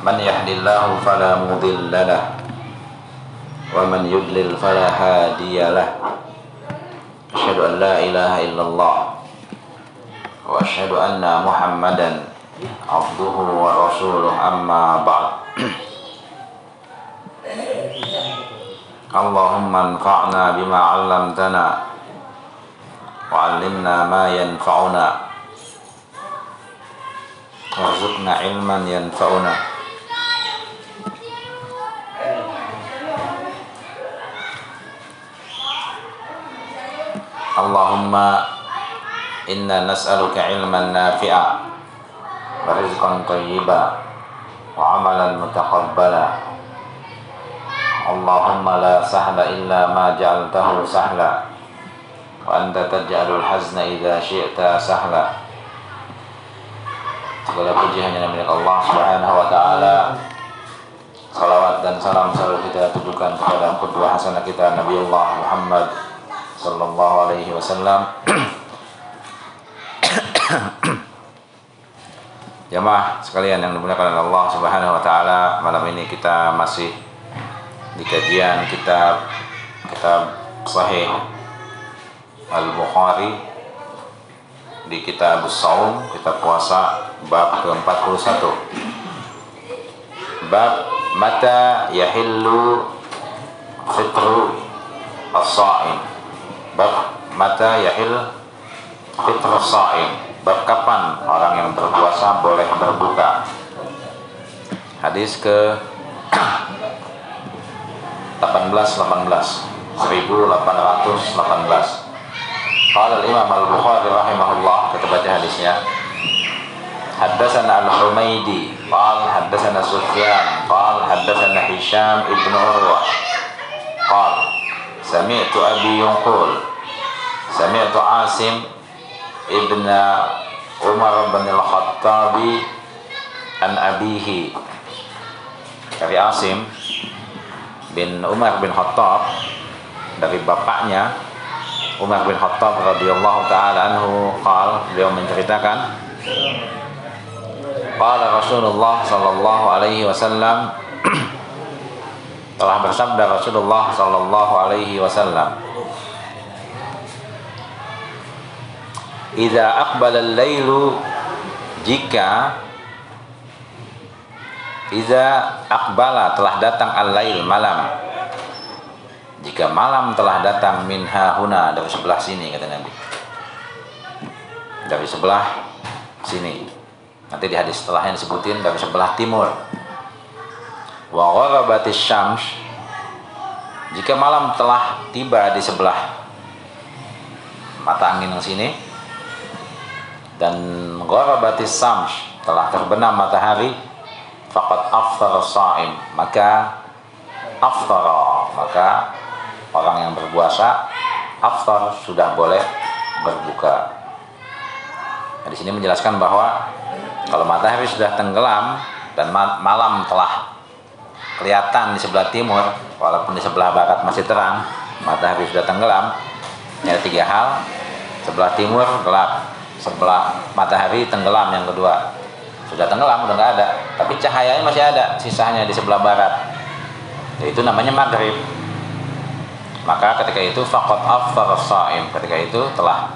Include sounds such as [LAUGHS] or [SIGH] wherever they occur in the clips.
من يهد الله فلا مضل له ومن يضلل فلا هادي له. أشهد أن لا إله إلا الله وأشهد أن محمدا عبده ورسوله. أما بعد اللهم انفعنا بما علمتنا وعلمنا ما ينفعنا وارزقنا علما ينفعنا. Allahumma inna nas'aluka ilman nafi'a wa rizqan tayyiba wa amalan mutaqabbala. Allahumma la sahla illa ma ja'altahu sahla wa anta taj'alul hazna idha syi'ta sahla. Segala puji hanya milik Allah subhanahu wa ta'ala. Salawat dan salam selalu kita tujukan kepada kedua hasanah kita Nabi Allah Muhammad sallallahu alaihi wasallam. Jamaah sekalian yang dimuliakan oleh Allah Subhanahu wa taala, malam ini kita masih di kajian kitab kitab Sahih Al-Bukhari di kitab Saum, kitab puasa bab ke-41. Bab mata yahillu fitru as-sa'im. Bab mata yahil as-sa'im. Bab kapan orang yang berpuasa boleh berbuka. Hadis ke 18 18 1818 Qala al-Imam al-Bukhari rahimahullah kita baca hadisnya. Haddatsana al-Humaidi qal haddatsana Sufyan qal haddatsana Hisham ibn Urwa. Qal sami'tu abi yunqul Asim ibn Umar bin al-Khattab an abihi dari Asim bin Umar bin Khattab dari bapaknya Umar bin Khattab radhiyallahu taala anhu qal beliau menceritakan qala Rasulullah sallallahu alaihi wasallam telah bersabda Rasulullah sallallahu alaihi wasallam Idza aqbala al-lailu jika Iza aqbala telah datang al-lail malam. Jika malam telah datang minha huna dari sebelah sini kata Nabi. Dari sebelah sini. Nanti di hadis setelahnya disebutin dari sebelah timur. Wa gharabatis syams jika malam telah tiba di sebelah mata angin yang sini dan gharabatis syams telah terbenam matahari faqad aftara saim maka aftara maka orang yang berpuasa aftar sudah boleh berbuka. Nah, di sini menjelaskan bahwa kalau matahari sudah tenggelam dan malam telah kelihatan di sebelah timur, walaupun di sebelah barat masih terang, matahari sudah tenggelam. Ada tiga hal: sebelah timur gelap, sebelah matahari tenggelam yang kedua. Sudah tenggelam, udah nggak ada, tapi cahayanya masih ada, sisanya di sebelah barat. Itu namanya maghrib. Maka ketika itu faqat afthar saim ketika itu telah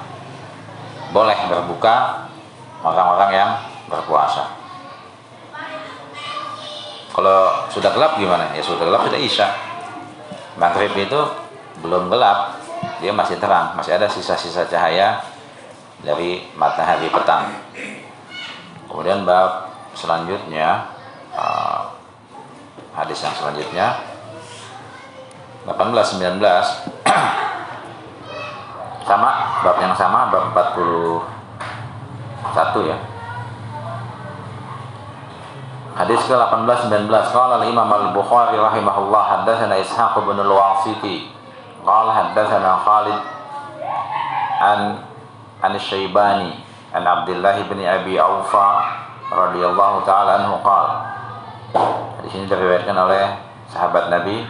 boleh berbuka orang-orang yang berpuasa. Kalau sudah gelap gimana? Ya sudah gelap sudah isya. Maghrib itu belum gelap. Dia masih terang masih ada sisa-sisa cahaya dari matahari petang. Kemudian bab selanjutnya uh, hadis yang selanjutnya 18 19 [CLEARS THROAT] sama bab yang sama bab 41 ya. Hadis ke-18 19 qala al-Imam Al-Bukhari rahimahullah haddatsana Ishaq bin Al-Wasiti. Qala haddatsana Khalid an an Syaibani an Abdullah bin Abi Aufa radhiyallahu taala anhu qala Di sini diriwayatkan oleh sahabat Nabi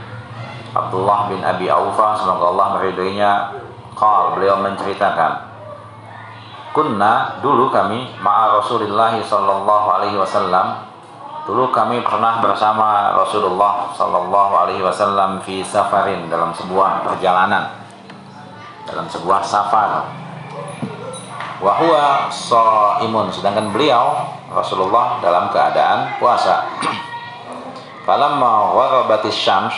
Abdullah bin Abi Aufa semoga Allah meridhoinya qal beliau menceritakan kunna dulu kami ma'a Rasulullah sallallahu alaihi wasallam Dulu kami pernah bersama Rasulullah Sallallahu Alaihi Wasallam fi safarin dalam sebuah perjalanan, dalam sebuah safar. Wahua imun, sedangkan beliau Rasulullah dalam keadaan puasa. [CLEARS THROAT] Falamma gharabatis syams,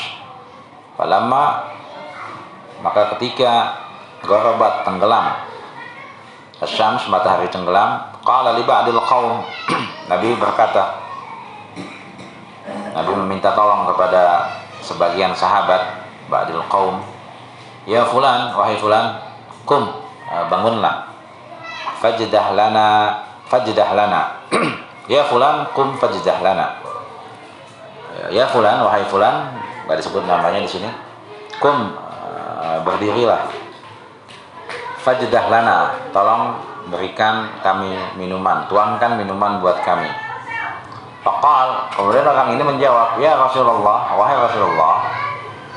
falamma maka ketika gharabat tenggelam syams matahari tenggelam qala li ba'dil qaum. [CLEARS THROAT] Nabi berkata Nabi meminta tolong kepada sebagian sahabat ba'dil qaum ya fulan wahai fulan kum eh, bangunlah fajdah lana fajdah lana. [CLEARS THROAT] Ya fulan kum fajdah lana. Ya fulan wahai fulan enggak disebut namanya di sini. Kum eh, berdirilah. Fajdah lana tolong berikan kami minuman tuangkan minuman buat kami. Fakal, kemudian orang ini menjawab, Ya Rasulullah, wahai Rasulullah,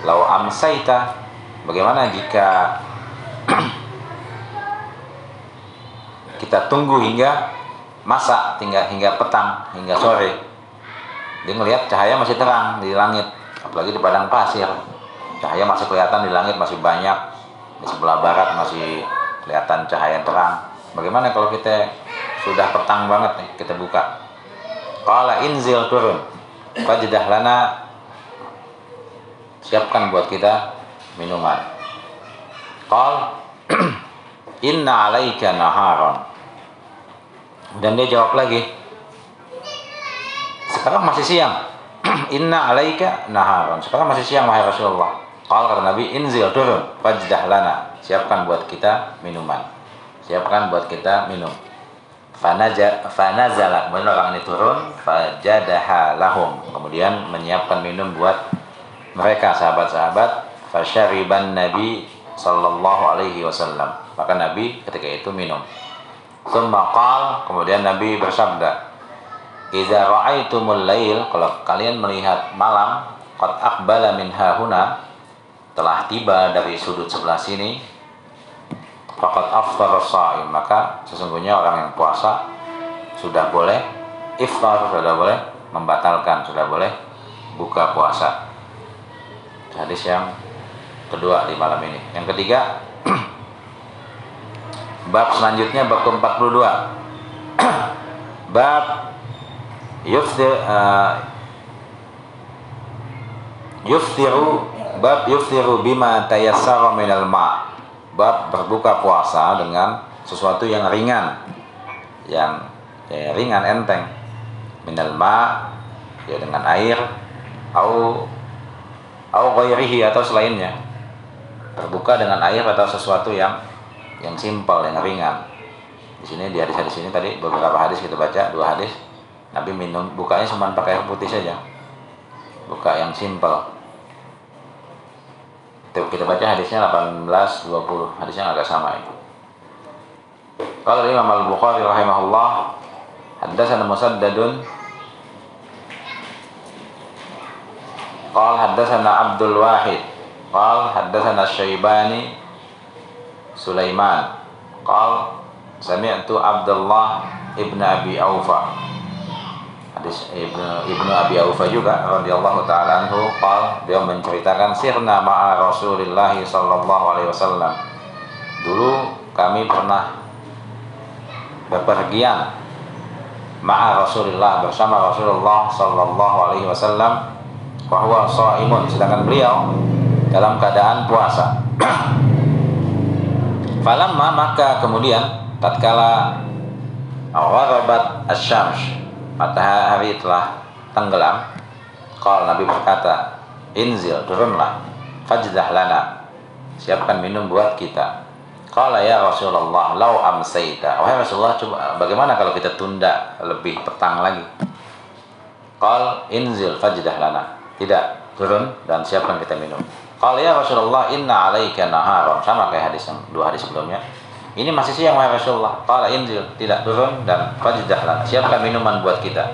lau amsaita, bagaimana jika [CLEARS THROAT] kita tunggu hingga masa, hingga hingga petang, hingga sore. Dia melihat cahaya masih terang di langit, apalagi di padang pasir. Cahaya masih kelihatan di langit, masih banyak. Di sebelah barat masih kelihatan cahaya terang. Bagaimana kalau kita sudah petang banget nih, kita buka Qala inzil turun. Fajdah lana siapkan buat kita minuman. Qal [CLEARS THROAT] inna alaika naharon. Dan dia jawab lagi. Sekarang masih siang. [CLEARS THROAT] inna alaika naharon. Sekarang masih siang wahai Rasulullah. Qal kata Nabi inzil turun. Fajdah lana. Siapkan buat kita minuman. Siapkan buat kita minum. Fanaja, fanazala kemudian orang ini turun fajadaha lahum kemudian menyiapkan minum buat mereka sahabat-sahabat fasyariban nabi sallallahu alaihi wasallam maka nabi ketika itu minum summa qal kemudian nabi bersabda idza ra'aitumul lail kalau kalian melihat malam qad aqbala min hahuna telah tiba dari sudut sebelah sini Fakat aftar sa'im maka sesungguhnya orang yang puasa sudah boleh iftar sudah boleh membatalkan sudah boleh buka puasa. Hadis yang kedua di malam ini. Yang ketiga bab selanjutnya bab ke-42 [CLEARS THROAT] bab yuftir uh, yuftiru bab yuftiru bima tayassara minal ma' bab berbuka puasa dengan sesuatu yang ringan yang ya, ringan enteng. Minal ma ya dengan air au au atau selainnya. Berbuka dengan air atau sesuatu yang yang simpel yang ringan. Di sini di hadis-hadis ini tadi beberapa hadis kita baca dua hadis. Nabi minum bukanya cuma pakai air putih saja. Buka yang simpel. Kita baca hadisnya 18 20 hadisnya agak sama itu. Kalau Imam Al-Bukhari rahimahullah haddatsana Musaddadun. Qal haddatsana Abdul Wahid. Qal haddatsana Syaibani Sulaiman. Qal sami'tu Abdullah ibn Abi Aufa. Hadis Ibnu Ibnu Abi Aufa juga radhiyallahu taala anhu qal dia menceritakan sirna ma'a Rasulillah sallallahu alaihi wasallam. Dulu kami pernah bepergian ma'a Rasulillah bersama Rasulullah sallallahu alaihi wasallam bahwa shaimun. Sedangkan beliau dalam keadaan puasa [CLEARS THROAT] falamma maka kemudian tatkala gharabat asy-syams matahari telah tenggelam kalau Nabi berkata inzil turunlah fajdah lana siapkan minum buat kita Qala ya Rasulullah lau amsaita wahai Rasulullah coba bagaimana kalau kita tunda lebih petang lagi Qal inzil fajdah lana. Tidak, turun dan siapkan kita minum. Qal ya Rasulullah inna alaika naharon. Sama kayak hadis yang dua hadis sebelumnya. Ini masih siang wahai Rasulullah. Qala inzil, tidak turun dan fajdah. Siapkan minuman buat kita.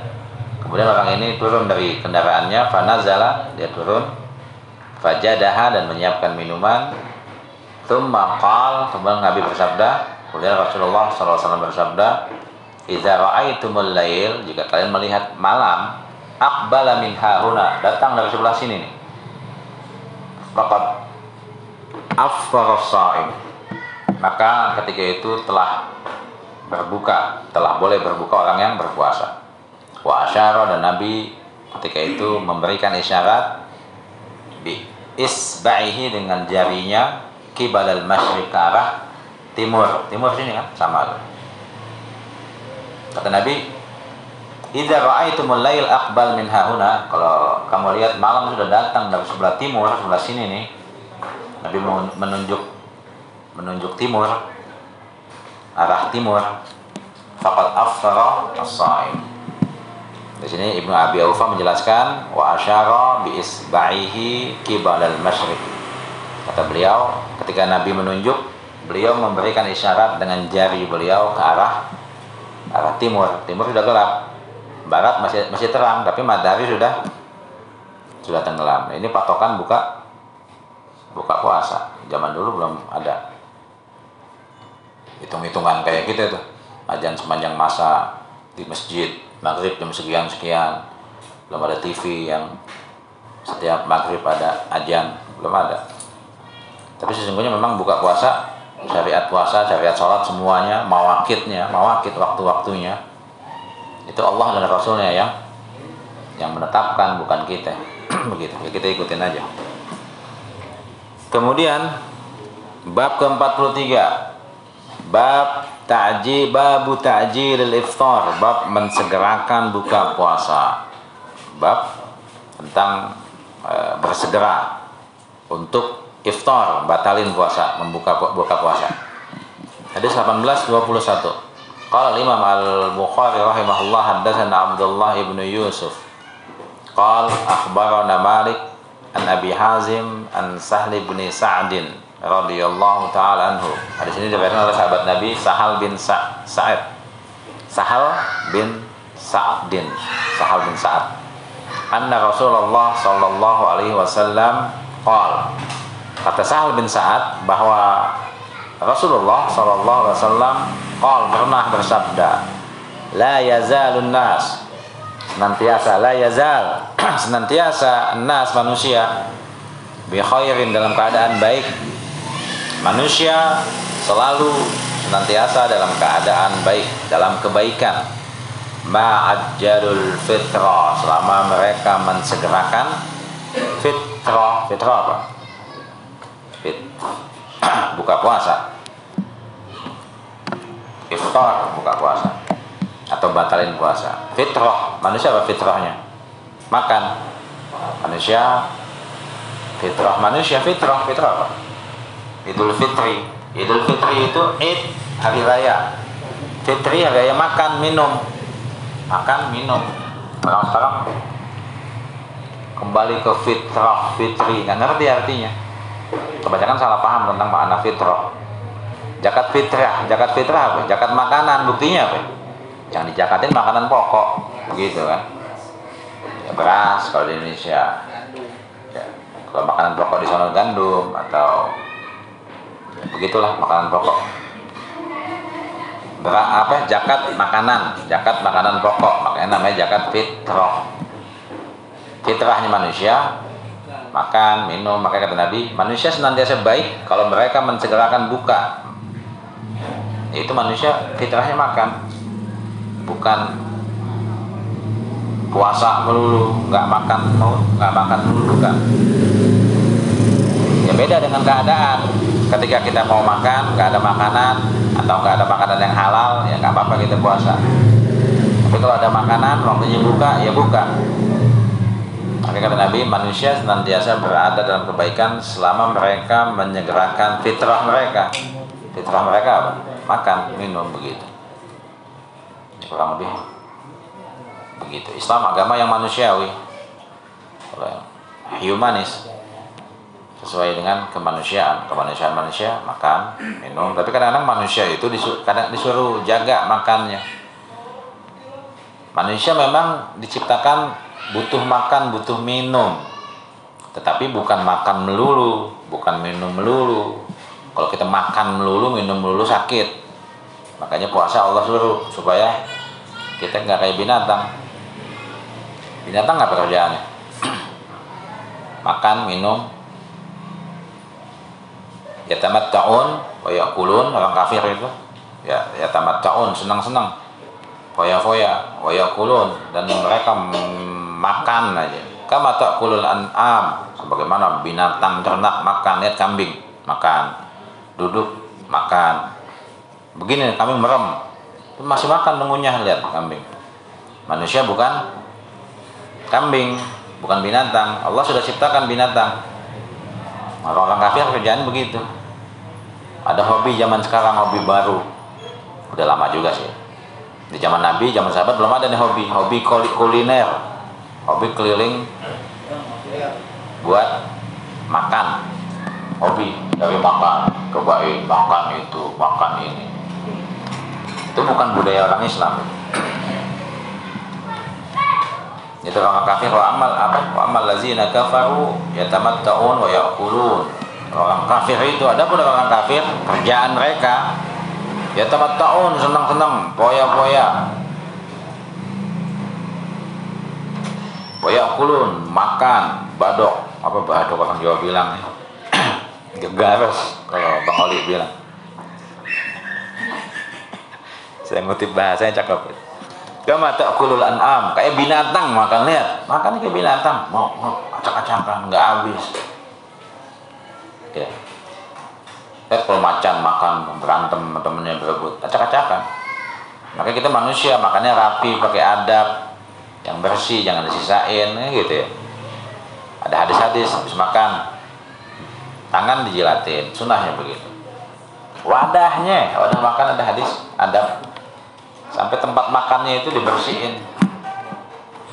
Kemudian orang ini turun dari kendaraannya, fanazala, dia turun. Fajadaha dan menyiapkan minuman. Thumma qal, kemudian Nabi bersabda, kemudian Rasulullah SAW bersabda, Idza ra'aitumul lail, jika kalian melihat malam, aqbala min hahuna datang dari sebelah sini nih faqad afthara shaim maka ketika itu telah berbuka telah boleh berbuka orang yang berpuasa. Wa asyara dan nabi ketika itu memberikan isyarat bi isba'ihi dengan jarinya kibal al ke arah timur. Timur sini kan? Sama kata nabi Idza ra'aitumul lail aqbal min hahuna, kalau kamu lihat malam sudah datang dari sebelah timur, sebelah sini nih. Nabi menunjuk menunjuk timur arah timur. Faqad afsara as-shaim. Di sini Ibnu Abi Aufa menjelaskan wa asyara bi isba'ihi qibal al-masyriq. Kata beliau, ketika Nabi menunjuk, beliau memberikan isyarat dengan jari beliau ke arah arah timur. Timur sudah gelap barat masih masih terang tapi matahari sudah sudah tenggelam. Ini patokan buka buka puasa. Zaman dulu belum ada. Hitung-hitungan kayak gitu tuh. Ajan sepanjang masa di masjid maghrib jam sekian sekian belum ada TV yang setiap maghrib ada ajan belum ada. Tapi sesungguhnya memang buka puasa syariat puasa syariat sholat semuanya mawakitnya mawakit waktu-waktunya itu Allah dan Rasulnya yang yang menetapkan bukan kita. [CLEARS THROAT] Begitu. Ya kita ikutin aja. Kemudian bab ke-43 bab ta'ji babu ta'jilil iftar. Bab mensegerakan buka puasa. Bab tentang e, bersegera untuk iftar batalin puasa membuka buka puasa. Hadis 1821 Qala Imam Al-Bukhari rahimahullah haddatsana Abdullah ibn Yusuf. Qal akhbarana Malik an Abi Hazim an Sahl bin Sa'din radhiyallahu taala anhu. Hadis ini diriwayatkan oleh sahabat Nabi Sahal bin Sa Sa'id. Sahal bin Sa'din. Sahal bin Sa'ad. Anna Rasulullah sallallahu alaihi wasallam qala Kata Sahal bin Sa'ad bahwa Rasulullah sallallahu alaihi wasallam qol pernah bersabda la yazalun nas senantiasa la yazal. [CLEARS THROAT] Senantiasa nas manusia bi khairin dalam keadaan baik. Manusia selalu senantiasa dalam keadaan baik dalam kebaikan. Ma'ajjalul fitrah selama mereka mensegerakan fitrah. Fitrah apa? Fit [CLEARS THROAT] buka puasa iftar buka puasa. Atau batalin puasa. Fitrah. Manusia apa fitrahnya? Makan. Manusia fitrah. Manusia fitrah. Fitrah apa? Idul fitri. Idul fitri itu id hari raya. Fitri hari raya. Makan minum. Makan minum. Orang sekarang kembali ke fitrah. Fitri. Nggak ngerti artinya. Kebanyakan salah paham tentang makna fitrah zakat fitrah. Zakat fitrah apa? Zakat makanan buktinya apa? Yang dijakatin makanan pokok. Begitu kan? Ya, beras kalau di Indonesia. Ya, kalau makanan pokok di sana gandum atau ya, begitulah makanan pokok. Beras apa? Zakat makanan. Zakat makanan pokok. Makanya namanya zakat fitrah. Fitrahnya manusia. Makan, minum, maka kata Nabi, manusia senantiasa baik kalau mereka mensegerakan buka. Itu manusia fitrahnya makan, bukan puasa melulu, nggak makan mau nggak makan melulu bukan. Ya beda dengan keadaan. Ketika kita mau makan, nggak ada makanan atau nggak ada makanan yang halal, ya nggak apa-apa kita puasa. Tapi kalau ada makanan, waktunya buka, ya buka maka kata Nabi, manusia senantiasa berada dalam kebaikan selama mereka menyegerakan fitrah mereka. Fitrah mereka apa? Makan, minum begitu. Kurang lebih begitu. Islam agama yang manusiawi. Humanis sesuai dengan kemanusiaan. Kemanusiaan manusia makan minum. Tapi kadang-kadang manusia itu disuruh, kadang disuruh jaga makannya. Manusia memang diciptakan butuh makan butuh minum. Tetapi bukan makan melulu bukan minum melulu kalau kita makan melulu minum melulu sakit. Makanya puasa Allah suruh supaya kita nggak kayak binatang. Binatang nggak pekerjaannya. [CLEARS THROAT] Makan minum. Ya tamat taun wa kulun orang kafir itu. Ya ya tamat taun senang-senang. Foya-foya wa kulun dan mereka makan aja. Kama kulul an'am. Sebagaimana binatang ternak makan lihat kambing makan duduk makan. Begini kambing merem. Masih makan mengunyah lihat kambing. Manusia bukan kambing bukan binatang. Allah sudah ciptakan binatang. Orang-orang kafir kerjaan begitu. Ada hobi zaman sekarang hobi baru. Udah lama juga sih. Di zaman Nabi zaman sahabat belum ada nih hobi. Hobi kuliner. Hobi keliling buat makan hobi dari makan. Cobain makan itu makan ini. Itu bukan budaya orang Islam. Itu orang kafir wa amal apa? Wa amal lazina kafaru yatamatta'un wa ya'kulun. Orang kafir itu ada pun orang kafir kerjaan mereka yatamatta'un senang-senang poya-poya. Wa ya'kulun makan badok. Apa badok orang Jawa bilang ya gegares kalau Bang Oli bilang saya ngutip bahasanya cakep Kama ta'kulul an'am, kayak binatang makan lihat. Makan kayak binatang, mau mau acak-acakan nggak habis. Ya. Lihat kalau macan makan berantem temennya berebut, acak-acakan. Maka kita manusia makannya rapi, pakai adab, yang bersih, jangan disisain, ya gitu ya. Ada hadis-hadis habis makan, tangan dijilatin, sunnahnya begitu. Wadahnya, wadah makan ada hadis, adab sampai tempat makannya itu dibersihin.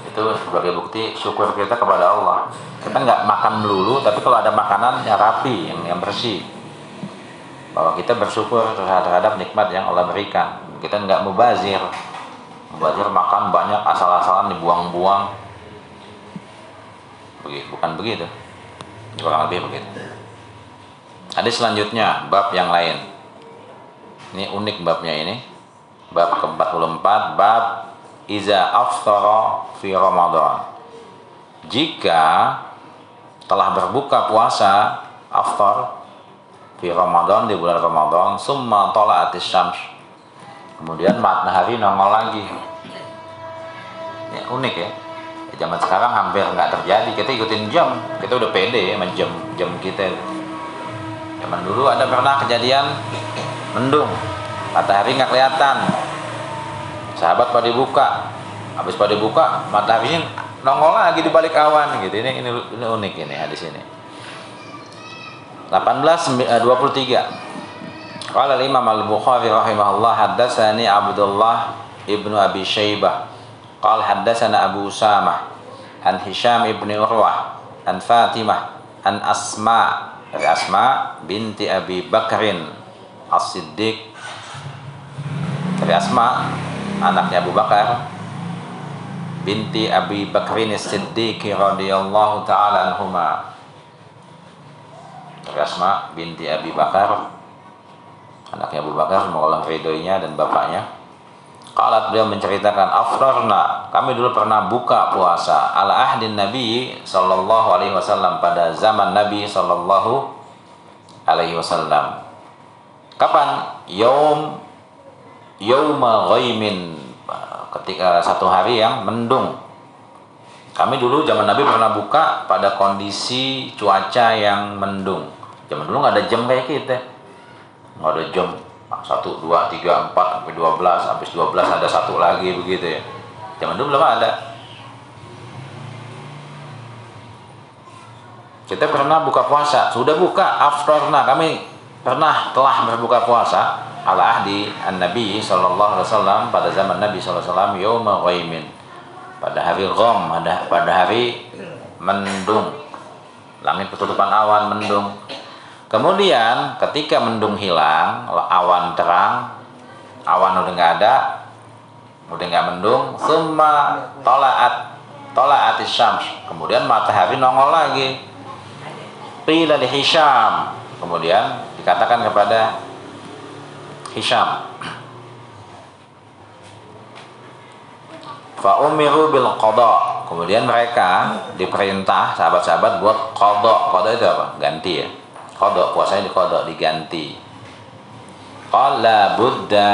Itu sebagai bukti syukur kita kepada Allah. Kita nggak makan melulu tapi kalau ada makanan yang rapi yang, yang bersih. Bahwa kita bersyukur terhadap nikmat yang Allah berikan. Kita nggak mubazir. Mubazir makan banyak asal-asalan dibuang-buang. Bukan begitu. Kurang lebih begitu ada selanjutnya bab yang lain. Ini unik babnya ini. Bab ke-44 bab iza aftara fi Ramadan. Jika telah berbuka puasa aftar fi Ramadan di bulan Ramadan summa tala'atis syams. Kemudian matahari nongol lagi. Ya, unik ya. Zaman sekarang hampir nggak terjadi. Kita ikutin jam. Kita udah pede ya jam jam kita zaman dulu ada pernah kejadian mendung. Matahari nggak kelihatan. Sahabat pada buka habis pada buka mataharinya nongol lagi di balik awan gitu. Ini ini, ini unik ini hadis ini. 18 23 Qala al-Imam al-Bukhari rahimahullah haddatsani Abdullah ibnu Abi Syaibah. Qala haddatsana Abu Samah an Hisham ibnu Urwah an Fatimah an Asma dari Asma binti Abi Bakrin As-Siddiq. Dari Asma anaknya Abu Bakar. Binti Abi Bakrin Siddiq radhiyallahu taala anhuma. Dari Asma binti Abi Bakar. Anaknya Abu Bakar semoga Allah ridhoinya dan bapaknya Qalat beliau menceritakan afrarna. Kami dulu pernah buka puasa. Ala ahdin Nabi sallallahu alaihi wasallam pada zaman Nabi sallallahu alaihi wasallam. Kapan? Yaum yauma ghaimin. Ketika satu hari yang mendung. Kami dulu zaman Nabi pernah buka pada kondisi cuaca yang mendung. Zaman dulu nggak ada jam kayak kita. Nggak ada jam satu dua tiga empat sampai dua belas habis dua belas ada satu lagi begitu ya. Zaman dulu belum ada. Kita pernah buka puasa. Sudah buka afterna kami pernah telah berbuka puasa. Ala ahdi an-nabi sallallahu alaihi wasallam pada zaman Nabi sallallahu alaihi wasallam yauma pada hari ghom pada hari mendung. Langit ketutupan awan mendung kemudian ketika mendung hilang awan terang awan udah nggak ada udah nggak mendung semua tolaat tolaat syams kemudian matahari nongol lagi. Qila li Hisham. Kemudian dikatakan kepada Hisham. Fa umiru bil qada. Kemudian mereka diperintah sahabat-sahabat buat qada. Qada itu apa? Ganti ya qada puasanya di qada diganti. Qala budda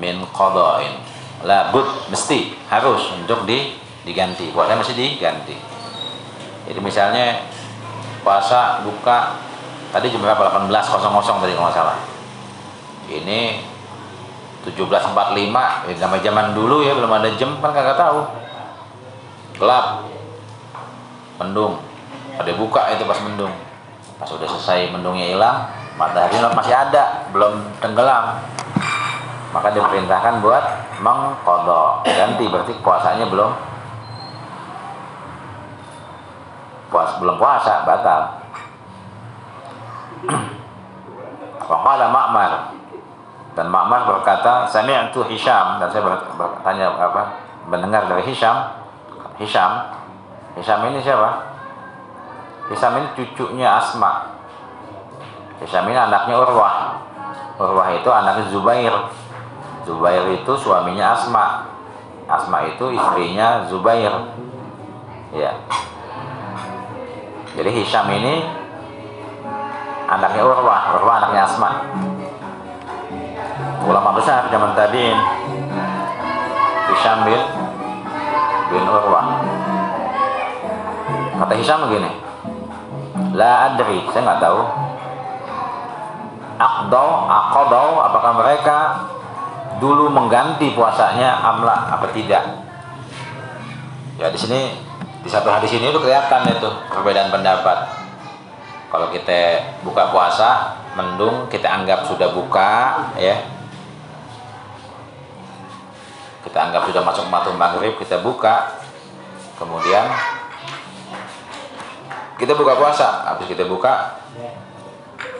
min qada'in. La bud mesti harus untuk di diganti. Puasanya mesti diganti. Jadi misalnya puasa buka tadi jam berapa? 18.00 tadi kalau salah. Ini 17.45 ya, sama zaman dulu ya belum ada jam kan kagak tahu. Gelap. Mendung. Ada buka itu pas mendung pas sudah selesai mendungnya hilang matahari masih ada belum tenggelam. Maka diperintahkan buat mengkodok. Ganti berarti puasanya belum puas belum puasa batal. [CLEARS THROAT] Waqala Ma'mar. Dan Ma'mar berkata sami'tu Hisham. Dan saya bertanya apa mendengar dari Hisham. Hisham. Hisham ini siapa? Hisham ini cucunya Asma. Hisham ini anaknya Urwah. Urwah itu anaknya Zubair. Zubair itu suaminya Asma. Asma itu istrinya Zubair. Ya. Jadi Hisham ini anaknya Urwah, Urwah anaknya Asma. Ulama besar zaman tabiin. Hisham bin bin Urwah. Kata Hisham begini, La adri, saya nggak tahu. Akdau, akodau, apakah mereka dulu mengganti puasanya amla apa tidak? Ya di sini di satu hadis ini itu kelihatan itu perbedaan pendapat kalau kita buka puasa mendung kita anggap sudah buka ya kita anggap sudah masuk waktu maghrib kita buka kemudian kita buka puasa. Habis kita buka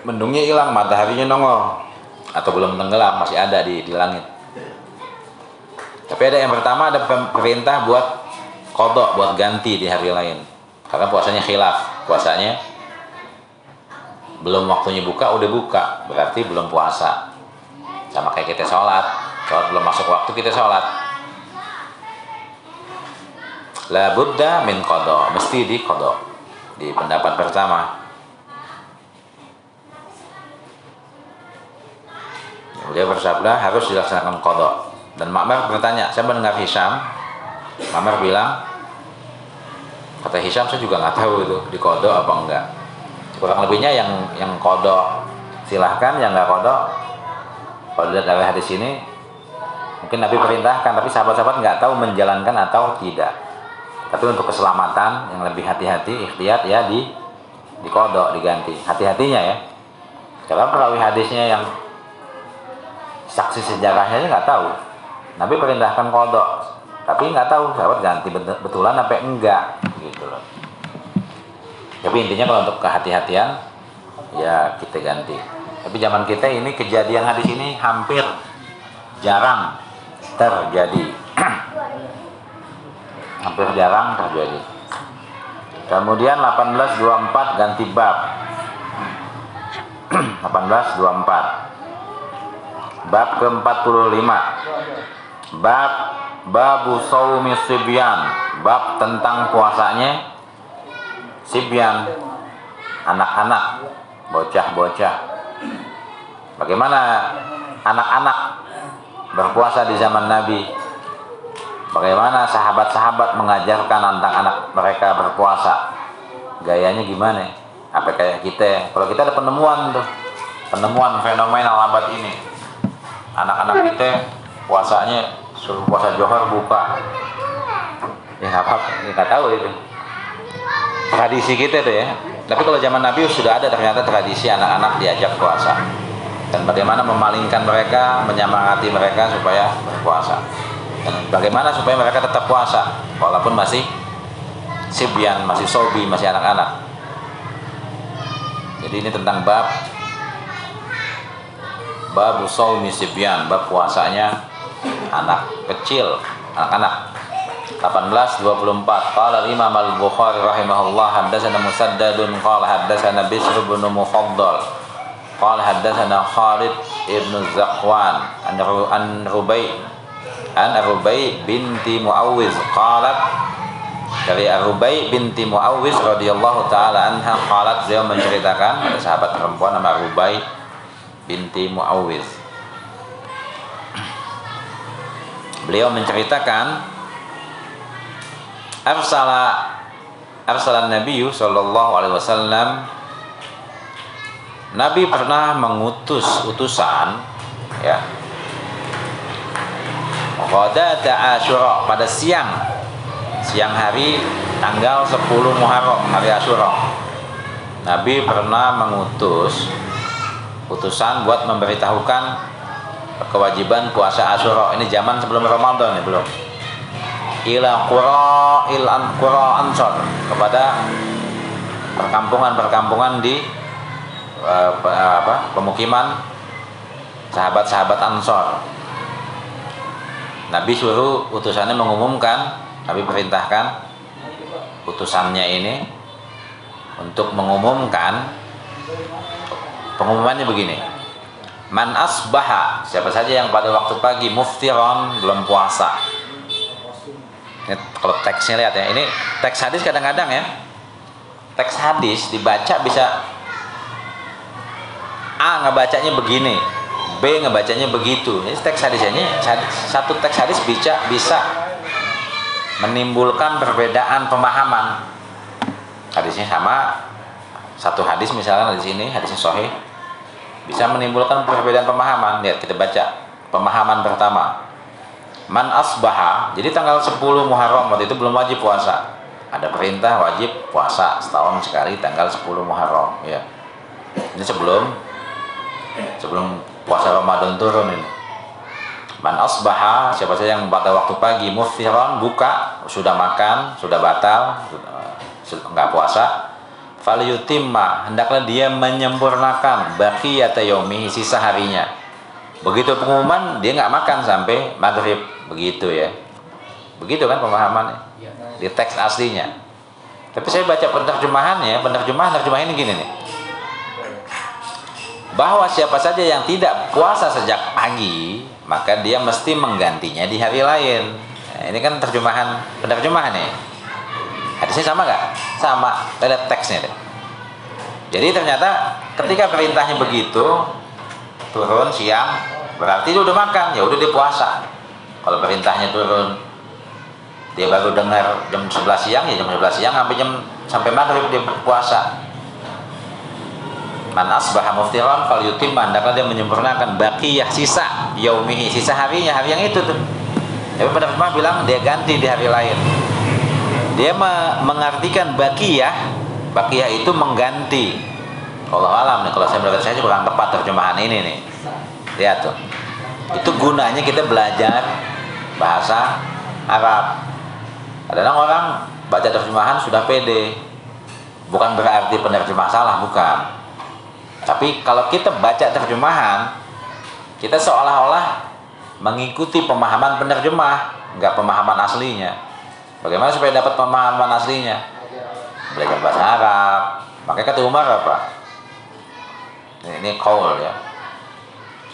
mendungnya hilang mataharinya nongol. Atau belum tenggelam masih ada di, di langit. Tapi ada yang pertama ada perintah buat kodok buat ganti di hari lain. Karena puasanya khilaf. Puasanya belum waktunya buka udah buka. Berarti belum puasa. Sama kayak kita sholat. Sholat belum masuk waktu kita sholat. La buddha min kodok. Mesti di kodok di pendapat pertama. Dia bersabda harus dilaksanakan kodok. Dan Makmar bertanya saya mendengar Hisham. Mamar bilang kata Hisham saya juga nggak tahu itu di kodok apa enggak. Kurang lebihnya yang yang kodok silahkan yang nggak kodok kalau lihat dari hadis ini mungkin Nabi perintahkan tapi sahabat-sahabat nggak tahu menjalankan atau tidak tapi untuk keselamatan yang lebih hati-hati ikhtiyat ya di di kodok diganti. Hati-hatinya ya. Kalau perawi hadisnya yang saksi sejarahnya nggak tahu. Nabi perintahkan kodok tapi nggak tahu sahabat ganti betulan sampai enggak gitu loh. Tapi intinya kalau untuk kehati-hatian ya kita ganti. Tapi zaman kita ini kejadian hadis ini hampir jarang terjadi hampir jarang terjadi. Kemudian 1824 ganti bab. [CLEARS THROAT] 1824 bab ke-45 bab Babu saumi sibyan. Bab tentang puasanya Sibyan. Anak-anak Bocah-bocah. Bagaimana anak-anak berpuasa di zaman Nabi Bagaimana sahabat-sahabat mengajarkan tentang anak mereka berpuasa? Gayanya gimana? Apa kayak kita? Kalau kita ada penemuan tuh Penemuan fenomenal abad ini. Anak-anak kita puasanya suruh puasa johor buka. Ya apa nggak tahu itu. Tradisi kita tuh ya. Tapi kalau zaman Nabi sudah ada ternyata tradisi anak-anak diajak puasa. Dan bagaimana memalingkan mereka menyemangati mereka supaya berpuasa bagaimana supaya mereka tetap puasa walaupun masih sibyan, masih sobi, masih anak-anak. Jadi ini tentang bab bab shaumi sibyan, bab puasanya anak kecil, anak-anak. 1824 Qala Imam Al-Bukhari rahimahullah haddatsana Musaddadun qala haddatsana Bishr bin Mufaddal qala haddatsana Khalid ibn Zakwan an Rubai an Rubai binti Muawiz qalat dari Rubai binti Muawiz radhiyallahu taala anha qalat dia menceritakan ada sahabat perempuan nama Rubai binti Muawiz beliau menceritakan arsala arsala Nabi sallallahu alaihi wasallam Nabi pernah mengutus utusan ya Ghadata Asyura pada siang siang hari tanggal 10 Muharram hari Asyura Nabi pernah mengutus utusan buat memberitahukan kewajiban puasa Asyura ini zaman sebelum Ramadan ya belum? Ila qura il an qura ansor kepada perkampungan-perkampungan di uh, apa pemukiman sahabat-sahabat Ansor. Nabi suruh utusannya mengumumkan, Nabi perintahkan utusannya ini untuk mengumumkan pengumumannya begini. Man asbaha, siapa saja yang pada waktu pagi muftiron belum puasa ini kalau teksnya lihat ya, ini teks hadis kadang-kadang ya. Teks hadis dibaca bisa A ngebacanya begini, B ngebacanya begitu. Ini teks hadisnya satu teks hadis bisa bisa menimbulkan perbedaan pemahaman. Hadisnya sama, satu hadis misalnya di sini hadisnya sahih bisa menimbulkan perbedaan pemahaman. Lihat kita baca pemahaman pertama man asbaha jadi tanggal 10 Muharram waktu itu belum wajib puasa ada perintah wajib puasa setahun sekali tanggal 10 Muharram ya ini sebelum sebelum puasa Ramadan turun ini. Man asbaha siapa saja yang pada waktu pagi muftiran buka sudah makan sudah batal sudah enggak puasa falyutimma hendaklah dia menyempurnakan baqiyata yaumi sisa harinya. Begitu pengumuman dia nggak makan sampai maghrib. Begitu ya. Begitu kan pemahamannya? Di teks aslinya. Tapi saya baca penerjemahannya penerjemahan terjemahan ini gini nih bahwa siapa saja yang tidak puasa sejak pagi maka dia mesti menggantinya di hari lain. Nah, ini kan terjemahan penerjemahan nih hadisnya sama nggak? Sama lihat teksnya deh. Jadi ternyata ketika perintahnya begitu turun siang berarti dia udah makan ya udah dia puasa. Kalau perintahnya turun dia baru dengar jam 11 siang ya jam 11 siang sampai jam sampai maghrib dia berpuasa man asbaha muftiran fal yutim dia menyempurnakan baqiyah sisa yaumihi sisa harinya hari yang itu tuh. Tapi pada rumah bilang dia ganti di hari lain. Dia mengartikan baqiyah baqiyah itu mengganti. Allah alam nih kalau saya berkata saya kurang tepat terjemahan ini nih. Lihat tuh. Itu gunanya kita belajar bahasa Arab. Kadang orang baca terjemahan sudah pede. Bukan berarti penerjemah salah bukan tapi kalau kita baca terjemahan kita seolah-olah mengikuti pemahaman penerjemah nggak pemahaman aslinya bagaimana supaya dapat pemahaman aslinya belajar bahasa Arab makanya kata Umar apa ini, ini kaul ya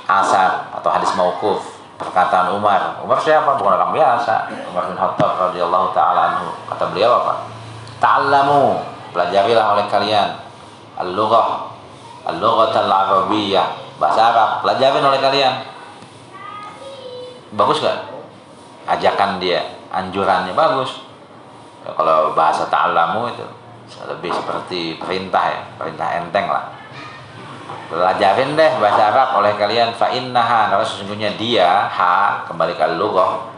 asar atau hadis mauquf perkataan Umar. Umar siapa? Bukan orang biasa. Umar bin Khattab radhiyallahu taala anhu. Kata beliau apa? Ta'allamu, pelajarilah oleh kalian al-lughah, al-lughah al-arabiyyah, bahasa Arab, pelajarin oleh kalian. Bagus gak? Ajakan dia, anjurannya bagus. Ya, kalau bahasa ta'allamu itu lebih seperti perintah ya, perintah enteng lah. Pelajarin deh bahasa Arab oleh kalian. Fa innaha karena sesungguhnya dia ha kembali ke lughah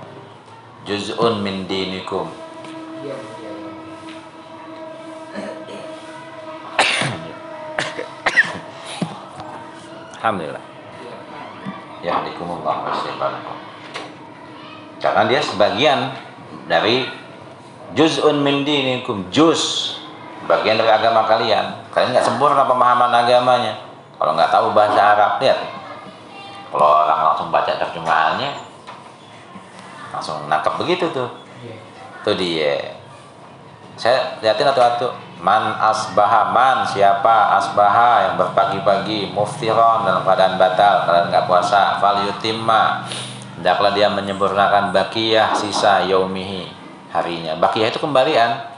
juz'un min dinikum Alhamdulillah. Ya hadikumullah wa karena dia sebagian dari juz'un min dinikum juz bagian dari agama kalian. Kalian nggak sempurna pemahaman agamanya. Kalau nggak tahu bahasa Arab lihat. Kalau orang langsung baca terjemahannya langsung nangkep begitu tuh. Itu dia. Saya lihatin atau-atau man asbaha man siapa asbaha yang berpagi-pagi muftiron dalam keadaan batal kalian nggak puasa fal yutimma. Hendaklah dia menyempurnakan bakiyah sisa yaumihi harinya. Bakiyah itu kembalian.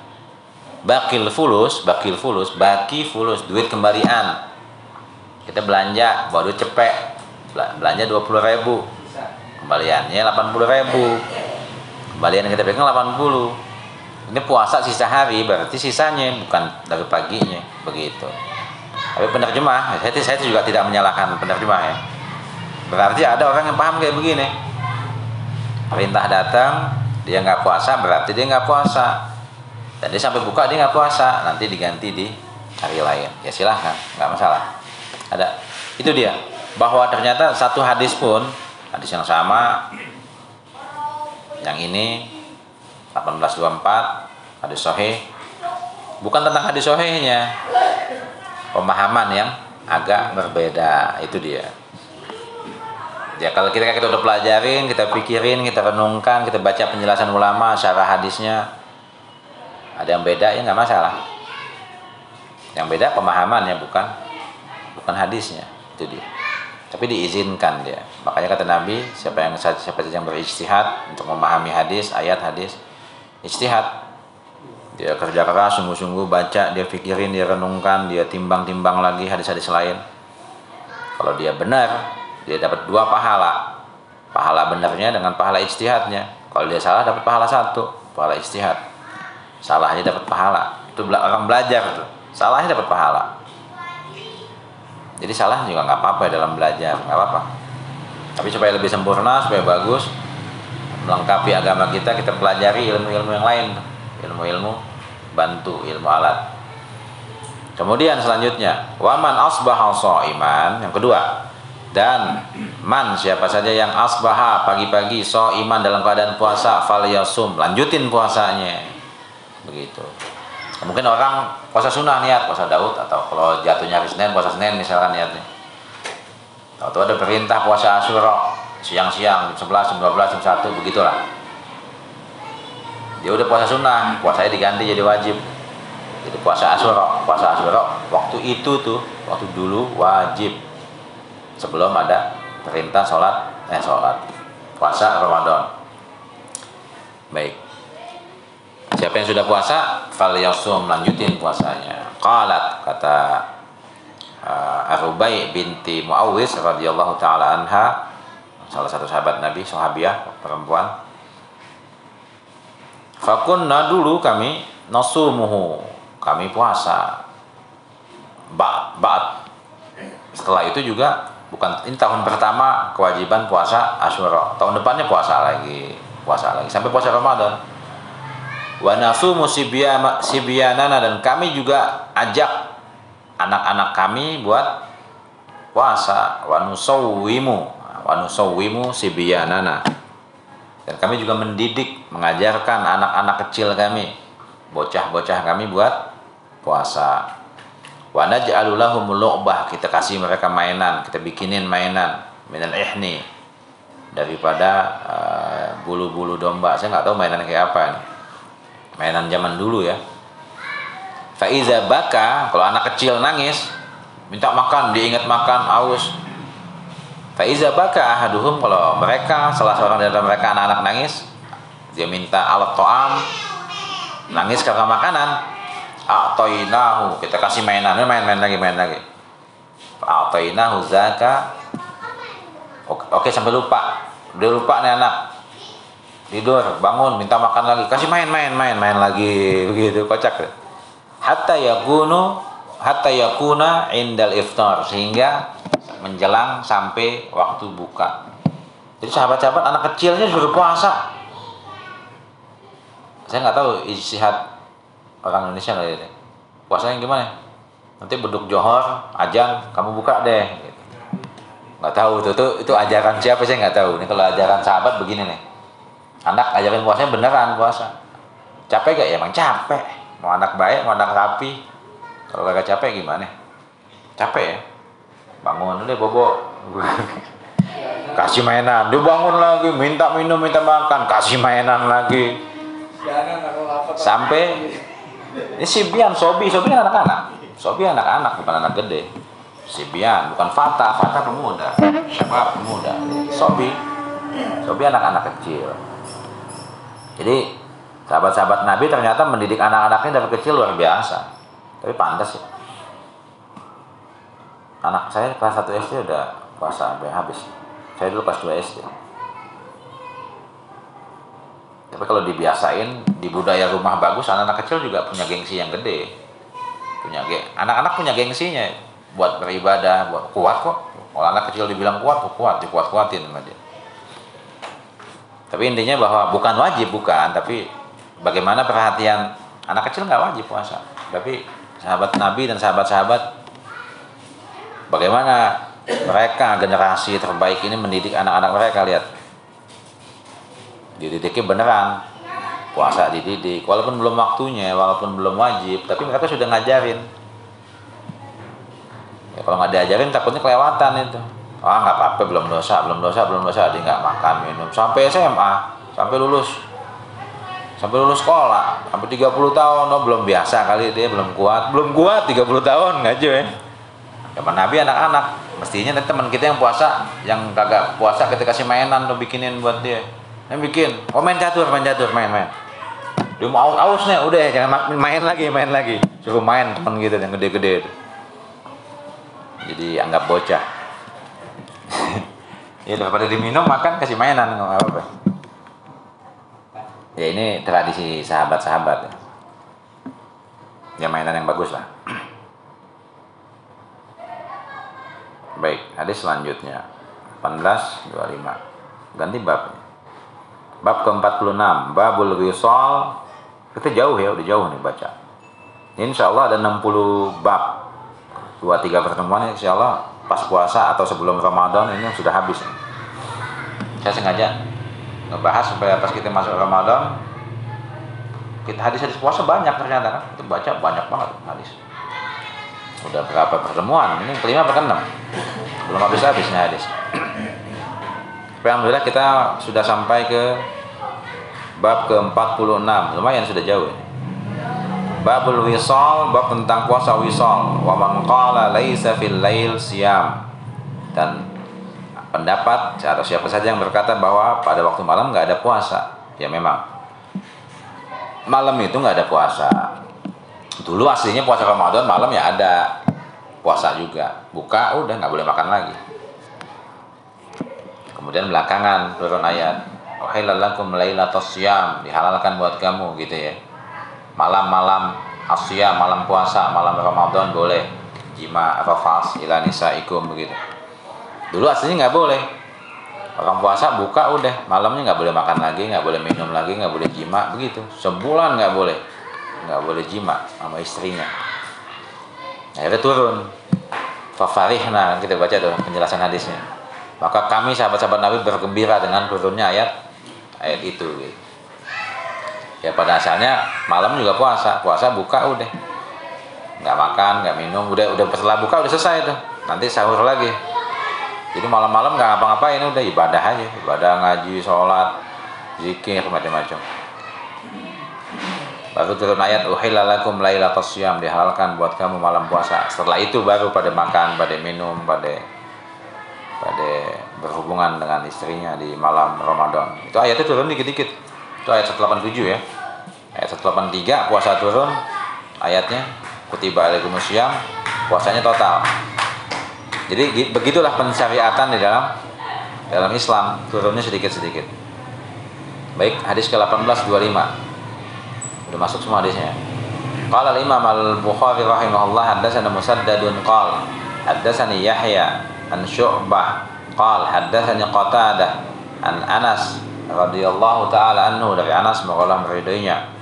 Bakil fulus bakil fulus baki fulus duit kembalian. Kita belanja bawa duit cepek. Belanja 20 ribu. Kembaliannya 80 ribu. Kembalian yang kita pegang 80 ini puasa sisa hari berarti sisanya bukan dari paginya begitu. Tapi penerjemah saya, saya juga tidak menyalahkan penerjemah ya. Berarti ada orang yang paham kayak begini. Perintah datang dia nggak puasa berarti dia nggak puasa. Dan dia sampai buka dia nggak puasa. Nanti diganti di hari lain. Ya silahkan nggak masalah. Ada itu dia. Bahwa ternyata satu hadis pun hadis yang sama yang ini 1824 hadis sahih. Bukan tentang hadis sahihnya. Pemahaman yang agak berbeda itu dia. Ya kalau kita kita udah pelajarin kita pikirin kita renungkan kita baca penjelasan ulama secara hadisnya ada yang beda ya nggak masalah. Yang beda pemahamannya bukan bukan hadisnya itu dia. Tapi diizinkan dia. Makanya kata Nabi siapa yang siapa saja yang beristihad untuk memahami hadis ayat hadis istihad dia kerja keras sungguh-sungguh baca dia pikirin dia renungkan dia timbang-timbang lagi hadis-hadis lain. Kalau dia benar dia dapat dua pahala. Pahala benarnya dengan pahala istihadnya kalau dia salah dapat pahala satu pahala istihad salahnya dapat pahala. Itu orang belajar tuh. Salahnya dapat pahala. Jadi salah juga nggak apa-apa dalam belajar nggak apa-apa. Tapi supaya lebih sempurna supaya bagus melengkapi agama kita kita pelajari ilmu-ilmu yang lain ilmu-ilmu bantu ilmu alat. Kemudian selanjutnya waman asbaha iman yang kedua. Dan man siapa saja yang asbaha pagi-pagi so iman dalam keadaan puasa fal yasum lanjutin puasanya. Begitu. Mungkin orang puasa sunnah niat puasa Daud atau kalau jatuhnya hari Senin puasa Senin misalkan niatnya. Atau ada perintah puasa Asyura siang-siang jam 11, jam 12, jam 1 begitulah dia udah puasa sunnah puasanya diganti jadi wajib. Jadi puasa Asyura puasa Asyura waktu itu tuh waktu dulu wajib. Sebelum ada perintah sholat eh sholat. Puasa Ramadan. Baik. Siapa yang sudah puasa fal yasum lanjutin puasanya. Qalat kata uh, Arubai binti Muawis radhiyallahu taala anha salah satu sahabat Nabi, sahabiah perempuan. Fakunna dulu kami nasumuhu, kami puasa. Ba ba'at. Setelah itu juga bukan ini tahun pertama kewajiban puasa Asyura. Tahun depannya puasa lagi, puasa lagi sampai puasa Ramadan. Wa nasumu sibyanana dan kami juga ajak anak-anak kami buat puasa wa nusawwimu wanusawwimu sibiyanana dan kami juga mendidik mengajarkan anak-anak kecil kami bocah-bocah kami buat puasa. Wa naj'alu lu'bah kita kasih mereka mainan kita bikinin mainan mainan ihni daripada uh, bulu-bulu domba. Saya nggak tahu mainan kayak apa nih mainan zaman dulu ya. Faiza baka kalau anak kecil nangis minta makan dia ingat makan aus Faiza baka ahaduhum kalau mereka salah seorang dari mereka anak-anak nangis dia minta alat to'am nangis karena makanan a'toinahu kita kasih mainan main-main lagi main lagi. A'toinahu zaka oke, oke sampai lupa. Dia lupa nih anak. Tidur bangun minta makan lagi. Kasih main main main main lagi [LAUGHS] begitu kocak hatta yakunu hatta yakuna indal iftar. Sehingga menjelang sampai waktu buka. Jadi sahabat-sahabat anak kecilnya sudah puasa. Saya nggak tahu istihad orang Indonesia nggak ya. Puasanya gimana? Nanti beduk johor, ajan, kamu buka deh. Nggak tahu itu, itu itu ajaran siapa saya nggak tahu. Ini kalau ajaran sahabat begini nih. anak ajarin puasanya beneran puasa capek gak ya emang capek mau anak baik mau anak rapi kalau kagak capek gimana capek ya bangun udah bobo [LAUGHS] kasih mainan. Dia bangun lagi minta minum minta makan. Kasih mainan lagi. Sampai ini si Bian Sobi. Sobi kan anak-anak. Sobi anak-anak bukan anak gede. Si Bian bukan Fata. Fata pemuda. Siapa? Pemuda. Sobi. Sobi anak-anak kecil. Jadi sahabat-sahabat Nabi ternyata mendidik anak-anaknya dari kecil luar biasa. Tapi pantas ya anak saya kelas 1 SD udah puasa sampai habis. Saya dulu kelas 2 SD tapi kalau dibiasain di budaya rumah bagus anak-anak kecil juga punya gengsi yang gede. Punya geng anak-anak punya gengsinya. Buat beribadah buat kuat kok. Kalau anak kecil dibilang kuat kok kuat dikuat kuatin dia. Tapi intinya bahwa bukan wajib bukan. Tapi bagaimana perhatian anak kecil nggak wajib puasa. Tapi sahabat Nabi dan sahabat-sahabat bagaimana mereka generasi terbaik ini mendidik anak-anak mereka lihat. Dididiknya beneran. Puasa dididik walaupun belum waktunya walaupun belum wajib tapi mereka sudah ngajarin. Ya, kalau nggak diajarin takutnya kelewatan itu. Ah nggak apa-apa belum dosa belum dosa belum dosa dia nggak makan minum. Sampai SMA sampai lulus. Sampai lulus sekolah sampai 30 tahun. Oh belum biasa kali dia belum kuat. Belum kuat 30 tahun ngaji ya zaman Nabi anak-anak mestinya teman kita yang puasa yang kagak puasa kita kasih mainan tuh bikinin buat dia. Yang bikin oh main catur main catur main main. Dia mau aus aus nih udah jangan main lagi main lagi. Suruh main teman gitu yang gede-gede jadi anggap bocah. [LAUGHS] Ya daripada diminum makan kasih mainan nggak apa-apa. Ya ini tradisi sahabat-sahabat ya. ya mainan yang bagus lah [CLEARS THROAT] baik hadis selanjutnya 18 25 ganti bab Bab ke-46, Babul Wisal. Kita jauh ya, udah jauh nih baca. Ini insya Allah ada 60 bab. Dua tiga pertemuan insya Allah pas puasa atau sebelum Ramadan ini sudah habis. Saya sengaja ngebahas supaya pas kita masuk Ramadan kita hadis-hadis puasa banyak ternyata kan kita baca banyak banget hadis udah berapa pertemuan? Ini kelima atau keenam? Belum habis habisnya hadis tapi Alhamdulillah kita sudah sampai ke bab ke-46 lumayan sudah jauh ini. Babul wisal bab tentang puasa wisal. Wa man qala laisa fil lail siam dan pendapat atau siapa saja yang berkata bahwa pada waktu malam nggak ada puasa. Ya memang. Malam itu nggak ada puasa dulu aslinya puasa Ramadan malam ya ada puasa juga buka udah nggak boleh makan lagi Kemudian belakangan turun ayat Wahilalakum lailatus syam dihalalkan buat kamu gitu ya. Malam-malam asyam, malam puasa, malam Ramadan boleh jima rafas ila nisaikum begitu. Dulu aslinya nggak boleh. Orang puasa buka udah malamnya nggak boleh makan lagi, nggak boleh minum lagi, nggak boleh jima begitu. Sebulan nggak boleh, nggak boleh jima sama istrinya. Akhirnya turun. Fafarihna kita baca tuh penjelasan hadisnya. Maka kami sahabat-sahabat Nabi bergembira dengan turunnya ayat ayat itu. Ya pada asalnya malam juga puasa. Puasa buka udah. Nggak makan nggak minum udah udah setelah buka udah selesai tuh. Nanti sahur lagi. Jadi malam-malam nggak ngapa-ngapain udah ibadah aja. Ibadah ngaji sholat zikir macam-macam baru turun ayat uhilalakum lailatul syam dihalalkan buat kamu malam puasa setelah itu baru pada makan pada minum pada pada berhubungan dengan istrinya di malam Ramadan. Itu ayatnya turun dikit-dikit. Itu ayat 187 ya. Ayat 183 puasa turun ayatnya kutiba alaikumusiyam puasanya total. Jadi begitulah pensyariatan di dalam dalam Islam turunnya sedikit-sedikit. Baik, hadis ke-18 25. Udah masuk semua hadisnya. Qala al-Imam al-Bukhari rahimahullah haddatsana Musaddadun qala haddatsani Yahya an Syu'bah qal haddatsani Qatadah an Anas radhiyallahu taala anhu dari Anas semoga meridainya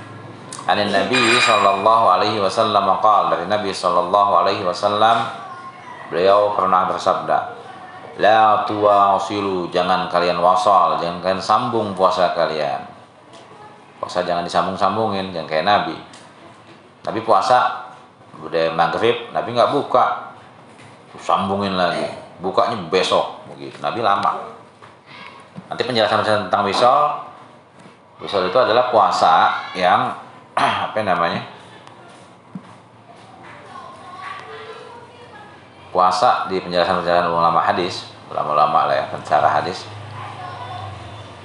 an Nabi sallallahu alaihi wasallam qal dari Nabi sallallahu alaihi wasallam beliau pernah bersabda la tuwasilu jangan kalian wasal jangan kalian sambung puasa kalian puasa jangan disambung-sambungin jangan kayak Nabi. Nabi puasa udah maghrib Nabi nggak buka. Sambungin lagi. Bukanya besok. Begitu. Nabi lama. Nanti penjelasan tentang wisol. Wisol itu adalah puasa yang [CLEARS THROAT] apa namanya? Puasa di penjelasan-penjelasan ulama hadis ulama-ulama lah ya pencara hadis.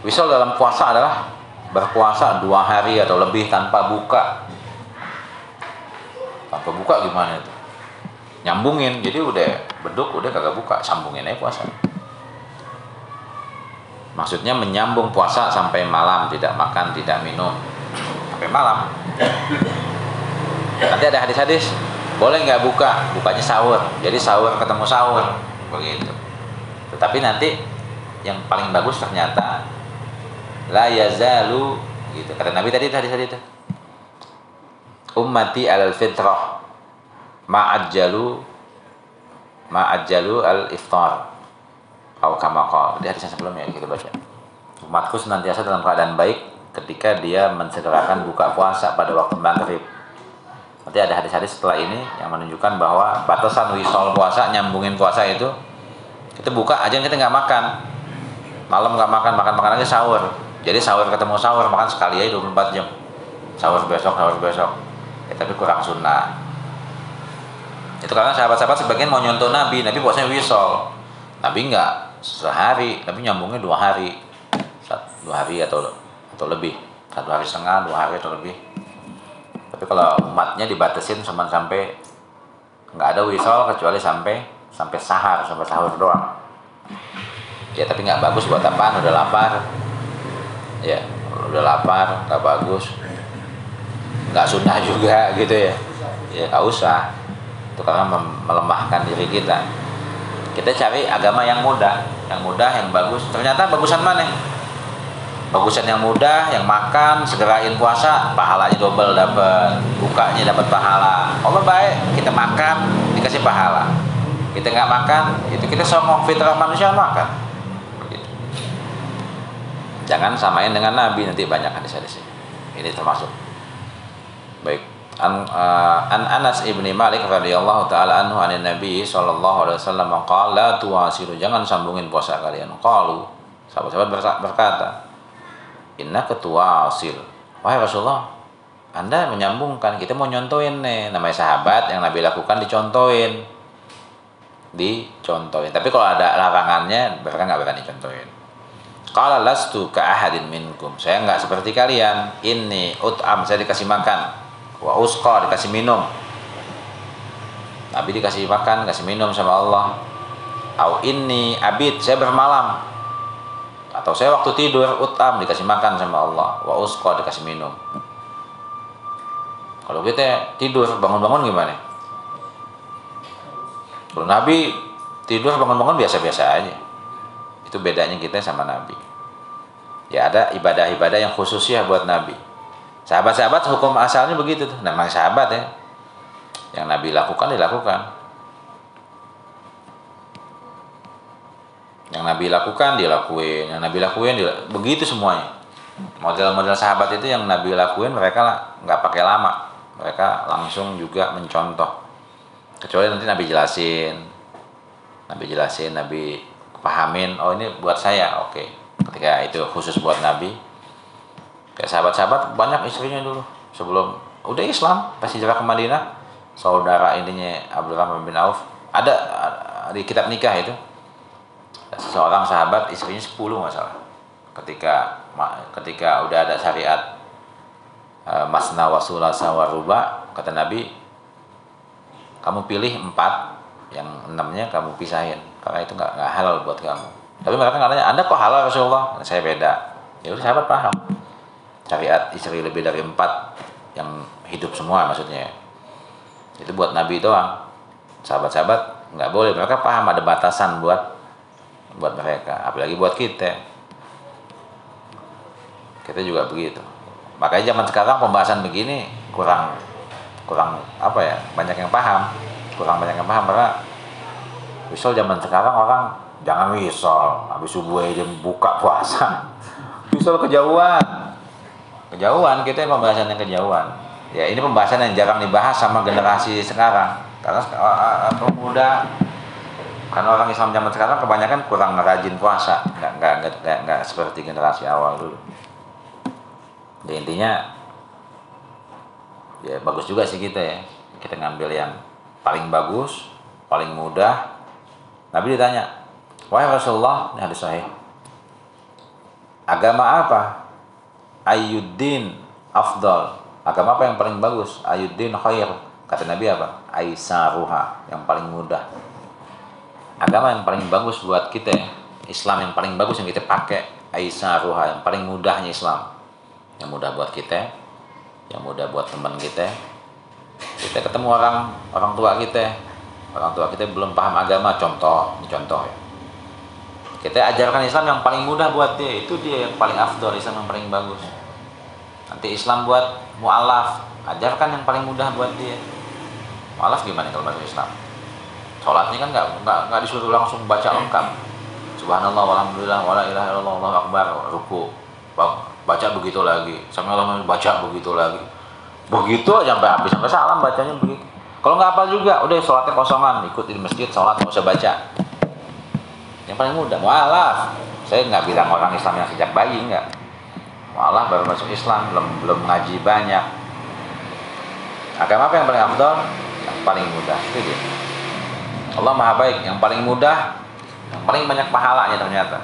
Wisol dalam puasa adalah berpuasa dua hari atau lebih tanpa buka. Tanpa buka gimana itu? Nyambungin jadi udah beduk udah kagak buka sambungin aja puasa. Maksudnya menyambung puasa sampai malam tidak makan tidak minum. Sampai malam. Nanti ada hadis-hadis boleh nggak buka? Bukanya sahur. Jadi sahur ketemu sahur. Begitu. Tetapi nanti yang paling bagus ternyata la yazalu gitu. Kata Nabi tadi tadi tadi itu ummati al fitrah ma'ajjalu ma'ajjalu al iftar. Atau kama di hadis yang sebelumnya kita baca. Umatku senantiasa dalam keadaan baik ketika dia mensegerakan buka puasa pada waktu maghrib. Nanti ada hadis-hadis setelah ini yang menunjukkan bahwa batasan wisol puasa nyambungin puasa itu kita buka aja kita nggak makan. Malam nggak makan makan makan aja sahur jadi sahur ketemu sahur makan sekali aja 24 jam. Sahur besok sahur besok. Ya, tapi kurang sunnah. Itu karena sahabat-sahabat sebagian mau nyontoh Nabi Nabi puasanya wisol. Nabi enggak sehari Nabi nyambungnya dua hari. Dua hari atau atau lebih. Satu hari setengah dua hari atau lebih. Tapi kalau umatnya dibatasin cuma sampai nggak ada wisol kecuali sampai sampai sahar sampai sahur doang. Ya tapi nggak bagus buat apaan? Udah lapar ya udah lapar nggak bagus. Nggak sunnah juga gitu ya. Ya nggak usah. Itu karena melemahkan diri kita. Kita cari agama yang mudah. Yang mudah yang bagus. Ternyata bagusan mana? Bagusan yang mudah yang makan segerain puasa pahalanya double dapat. Bukanya dapat pahala. Allah baik kita makan dikasih pahala. Kita nggak makan itu kita songong fitrah manusia makan jangan samain dengan Nabi nanti banyak hadis-hadis ini termasuk. Baik. An, uh, an Anas ibni Malik radhiyallahu taala anhu anin Nabi sallallahu alaihi wasallam qala la tuwasilu jangan sambungin puasa kalian. Qalu. Sahabat-sahabat berkata inna ketua asil wahai Rasulullah anda menyambungkan kita mau nyontoin nih. Namanya sahabat yang Nabi lakukan dicontohin. Dicontohin. Tapi kalau ada larangannya mereka nggak berani contohin Qala lastu ka ahadin minkum. Saya enggak seperti kalian. Ini ut'am saya dikasih makan. Wa usqa dikasih minum. Nabi dikasih makan, kasih minum sama Allah. Au ini abid saya bermalam. Atau saya waktu tidur ut'am dikasih makan sama Allah. Wa usqa dikasih minum. Kalau kita tidur bangun-bangun gimana? Kalau Nabi tidur bangun-bangun biasa-biasa aja. Itu bedanya kita sama Nabi ya ada ibadah-ibadah yang khusus ya buat Nabi. Sahabat-sahabat hukum asalnya begitu tuh. Namanya sahabat ya. Yang Nabi lakukan dilakukan. Yang Nabi lakukan dilakuin. Yang Nabi lakuin dilakuin. begitu semuanya. Model-model sahabat itu yang Nabi lakuin mereka nggak pakai lama. Mereka langsung juga mencontoh. Kecuali nanti Nabi jelasin. Nabi jelasin Nabi pahamin oh ini buat saya. Oke. okay ketika itu khusus buat Nabi. Kayak sahabat-sahabat banyak istrinya dulu. Sebelum udah Islam pas hijrah ke Madinah saudara ininya Abdurrahman bin Auf. Ada di kitab nikah itu. Seseorang sahabat istrinya 10 masalah ketika ketika udah ada syariat uh, masna wasula sawaruba kata Nabi kamu pilih empat yang enamnya kamu pisahin. Karena itu nggak halal buat kamu tapi mereka nanya, Anda kok halal Rasulullah? Saya beda. Ya udah sahabat paham. Syariat istri lebih dari empat yang hidup semua maksudnya. Itu buat Nabi doang. Sahabat-sahabat nggak boleh. Mereka paham ada batasan buat buat mereka. Apalagi buat kita. Kita juga begitu. Makanya zaman sekarang pembahasan begini kurang kurang apa ya banyak yang paham kurang banyak yang paham karena misal zaman sekarang orang jangan wisol habis subuh aja buka puasa. [LAUGHS] Wisol kejauhan. Kejauhan kita pembahasan yang kejauhan. Ya ini pembahasan yang jarang dibahas sama generasi sekarang. Karena pemuda karena orang Islam zaman sekarang kebanyakan kurang rajin puasa. Nggak nggak nggak, nggak, seperti generasi awal dulu. Jadi intinya ya bagus juga sih kita ya. Kita ngambil yang paling bagus paling mudah. Nabi ditanya wahai Rasulullah ini hadis sahih agama apa Ayyuddin afdal. Agama apa yang paling bagus? Ayyuddin khair. Kata Nabi apa? Aisaruha, yang paling mudah. Agama yang paling bagus buat kita. Islam yang paling bagus yang kita pakai Aisaruha, yang paling mudahnya Islam. Yang mudah buat kita, yang mudah buat teman kita. Kita ketemu orang orang tua kita, orang tua kita belum paham agama, contoh, ini contoh ya kita ajarkan Islam yang paling mudah buat dia. Itu dia yang paling afdol Islam yang paling bagus. Nanti Islam buat mualaf ajarkan yang paling mudah buat dia. Mualaf gimana kalau bahasa Islam? Sholatnya kan nggak nggak nggak disuruh langsung baca lengkap. Subhanallah walhamdulillah wala ilaha illallah Allah akbar ruku. Baca begitu lagi. Sampai Allah baca begitu lagi. Begitu aja sampai habis sampai salam bacanya begitu. Kalau nggak apa juga udah sholatnya kosongan. Ikut di masjid sholat nggak usah baca yang paling mudah mualaf saya nggak bilang orang Islam yang sejak bayi nggak. Mualaf baru masuk Islam belum belum ngaji banyak. Agama apa yang paling afdol? Yang paling mudah itu dia. Allah maha baik yang paling mudah yang paling banyak pahalanya ternyata.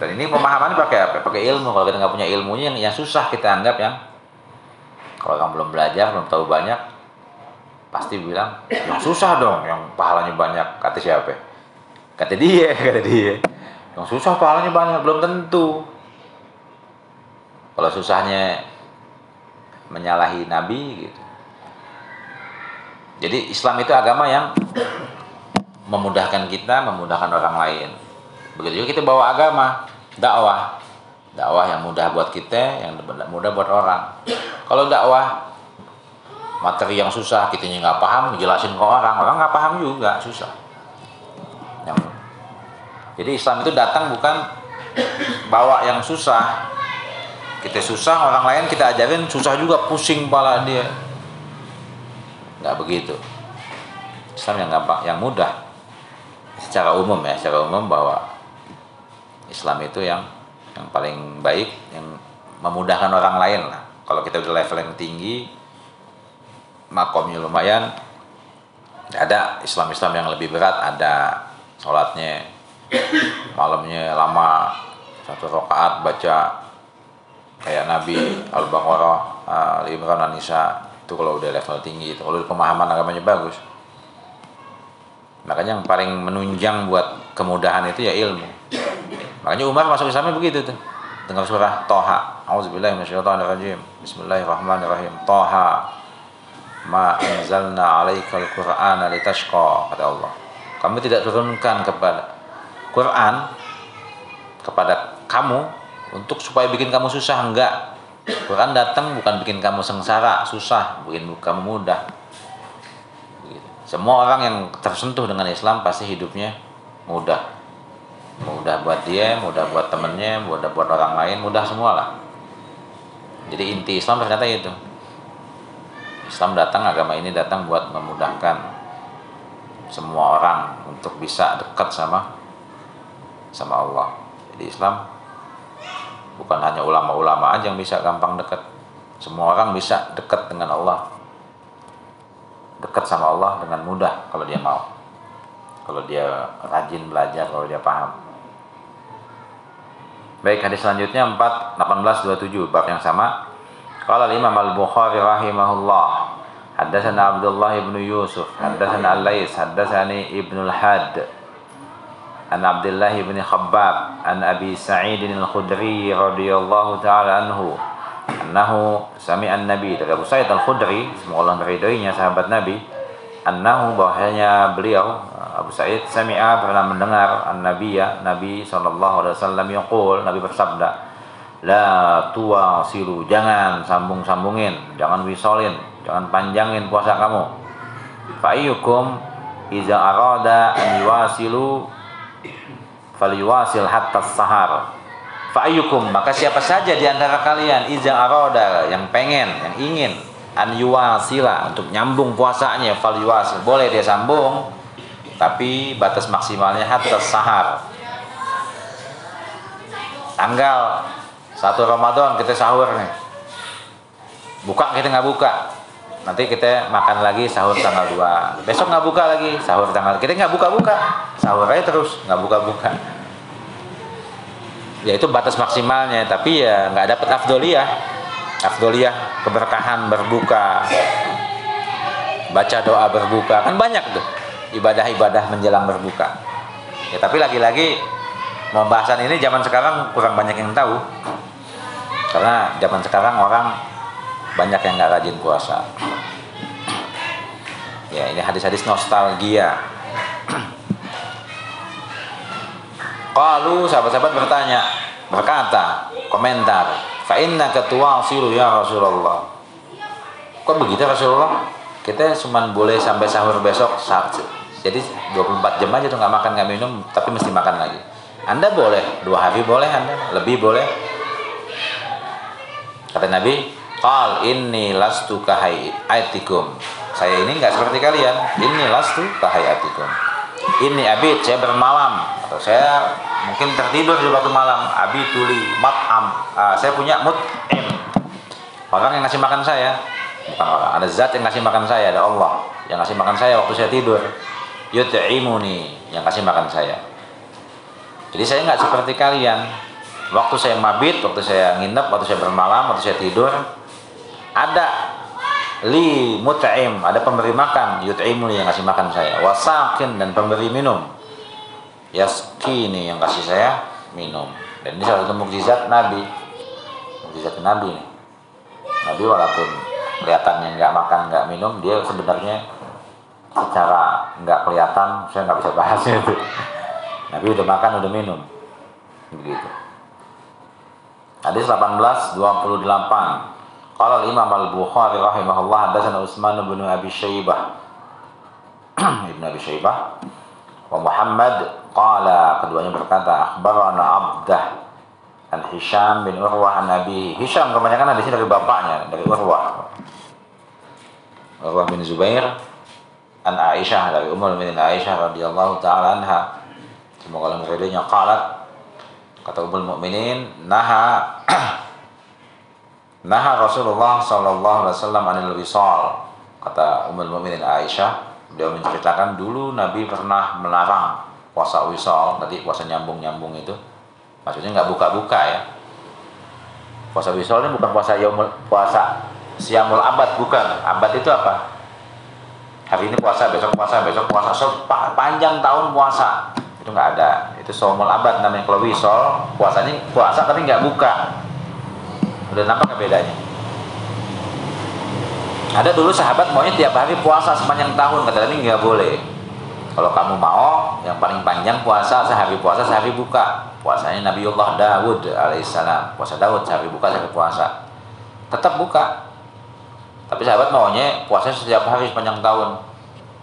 Dan ini pemahaman pakai apa? Pakai ilmu. Kalau kita nggak punya ilmunya yang, yang susah kita anggap yang kalau kamu belum belajar belum tahu banyak pasti bilang yang susah dong yang pahalanya banyak. Kata siapa Kata dia, [LAUGHS] kata dia. Yang susah pahalanya banyak, belum tentu. Kalau susahnya menyalahi Nabi gitu. Jadi Islam itu agama yang [COUGHS] memudahkan kita, memudahkan orang lain. Begitu juga kita bawa agama, dakwah. Dakwah yang mudah buat kita, yang mudah buat orang. Kalau dakwah materi yang susah, kita nggak paham, jelasin ke orang, orang nggak paham juga, susah. Jadi Islam itu datang bukan bawa yang susah. Kita susah, orang lain kita ajarin susah juga, pusing pala dia. Nggak begitu. Islam yang gampang, yang mudah. Secara umum ya, secara umum bahwa Islam itu yang yang paling baik, yang memudahkan orang lain lah. Kalau kita udah level yang tinggi, makomnya lumayan, ada Islam-Islam yang lebih berat, ada sholatnya malamnya lama satu rakaat baca kayak Nabi Al-Baqarah, Al Imran, An-Nisa itu kalau udah level tinggi itu. Kalau pemahaman agamanya bagus. Makanya yang paling menunjang buat kemudahan itu ya ilmu. Makanya Umar masuk Islamnya begitu tuh. Dengar surah Toha. Auzubillahi minasyaitonirrajim. Bismillahirrahmanirrahim. Toha ma anzalna alaikal qur'ana litashqa kata Allah. Kami tidak turunkan kepada Quran kepada kamu untuk supaya bikin kamu susah. Enggak. Quran datang bukan bikin kamu sengsara susah bikin kamu mudah. Semua orang yang tersentuh dengan Islam pasti hidupnya mudah. Mudah buat dia mudah buat temennya mudah buat orang lain mudah semua lah. Jadi inti Islam ternyata itu. Islam datang agama ini datang buat memudahkan semua orang untuk bisa dekat sama sama Allah. Jadi Islam bukan hanya ulama-ulama aja yang bisa gampang dekat. Semua orang bisa dekat dengan Allah. Dekat sama Allah dengan mudah kalau dia mau. Kalau dia rajin belajar, kalau dia paham. Baik, hadis selanjutnya 4 1827 bab yang sama. Qala Imam Al-Bukhari rahimahullah. Haddatsana Abdullah ibn Yusuf, haddatsana Al-Lais, haddatsani Ibnu Al-Hadd an Abdullah bin Khabbab an Abi Sa'id al-Khudri radhiyallahu taala anhu annahu sami'an Nabi dari Abu Sa'id al-Khudri semoga Allah meridhoinya sahabat Nabi annahu bahwasanya beliau Abu Sa'id sami'a pernah mendengar an-nabi ya Nabi sallallahu alaihi wasallam yaqul Nabi bersabda la tuwasilu jangan sambung-sambungin jangan wisolin jangan panjangin puasa kamu. Faiyukum iza arada an yuwasilu falyuwasil hatta sahar. Fa'ayukum maka siapa saja di antara kalian iza aroda yang pengen, yang ingin an yuwasila untuk nyambung puasanya fal yuwasil boleh dia sambung tapi batas maksimalnya hatta sahar. Tanggal satu Ramadan kita sahur nih. Buka kita nggak buka nanti kita makan lagi sahur tanggal 2 besok nggak buka lagi sahur tanggal. Kita nggak buka-buka. Sahur aja terus nggak buka-buka. Ya itu batas maksimalnya tapi ya nggak dapat afdoliyah. Afdoliyah keberkahan berbuka. Baca doa berbuka. Kan banyak tuh ibadah-ibadah menjelang berbuka. Ya tapi lagi-lagi pembahasan ini zaman sekarang kurang banyak yang tahu. Karena zaman sekarang orang banyak yang nggak rajin puasa ya ini hadis-hadis nostalgia Lalu sahabat-sahabat bertanya, berkata, komentar, fa inna ketua silu ya Rasulullah. Kok begitu Rasulullah? Kita cuma boleh sampai sahur besok saat jadi 24 jam aja tuh nggak makan nggak minum tapi mesti makan lagi. Anda boleh dua hari boleh Anda lebih boleh. Kata Nabi, Qal inni lastu kahayatikum. Saya ini nggak seperti kalian. Inni lastu kahayatikum. Ini abid saya bermalam atau saya mungkin tertidur di waktu malam. Abi tuli mat'am. Uh, saya punya mut'im. Orang yang ngasih makan saya. Bukan orang. Ada zat yang ngasih makan saya. Ada Allah yang ngasih makan saya waktu saya tidur. Yut'imuni yang kasih makan saya. Jadi saya nggak seperti kalian. Waktu saya mabit, waktu saya nginep, waktu saya bermalam, waktu saya tidur, ada li mut'im, ada pemberi makan, yut'imu yang kasih makan saya, wasakin dan pemberi minum. Yaskini yang kasih saya minum. Dan ini salah satu mukjizat Nabi. Mukjizat Nabi nih. Nabi walaupun kelihatannya nggak makan nggak minum, dia sebenarnya secara nggak kelihatan, saya nggak bisa bahasnya [LAUGHS] itu. Nabi udah makan udah minum, begitu. Hadis 18 28 Qala al-Imam al-Bukhari rahimahullah hadatsana Utsman bin Abi Syaibah Ibn Abi Syaibah [CLEARS THROAT] wa Muhammad qala keduanya berkata akhbarana Abdah an Hisham bin Urwah an Nabi Hisham. Kebanyakan hadisnya dari bapaknya dari Urwah. Urwah bin Zubair an Aisyah dari Ummul Mukminin Aisyah radhiyallahu taala anha. Semoga Allah meridainya. Qalat kata Ummul Mukminin naha [CLEARS THROAT] Nah Rasulullah Sallallahu Alaihi Wasallam anil wisal kata Ummul Mukminin Aisyah. Beliau menceritakan dulu Nabi pernah melarang puasa wisal tadi puasa nyambung nyambung itu. Maksudnya nggak buka-buka ya. Puasa wisal ini bukan puasa yaumul puasa siamul abad bukan. Abad itu apa? Hari ini puasa besok puasa besok puasa. Panjang tahun puasa. Itu nggak ada. Itu somul abad namanya. Kalau wisal puasanya puasa tapi nggak buka Udah nampak bedanya? Ada dulu sahabat maunya tiap hari puasa sepanjang tahun, kata Nabi nggak boleh. Kalau kamu mau, yang paling panjang puasa sehari puasa sehari buka. Puasanya Nabiullah Dawud alaihissalam. Puasa Dawud sehari buka sehari puasa. Tetap buka. Tapi sahabat maunya puasa setiap hari sepanjang tahun.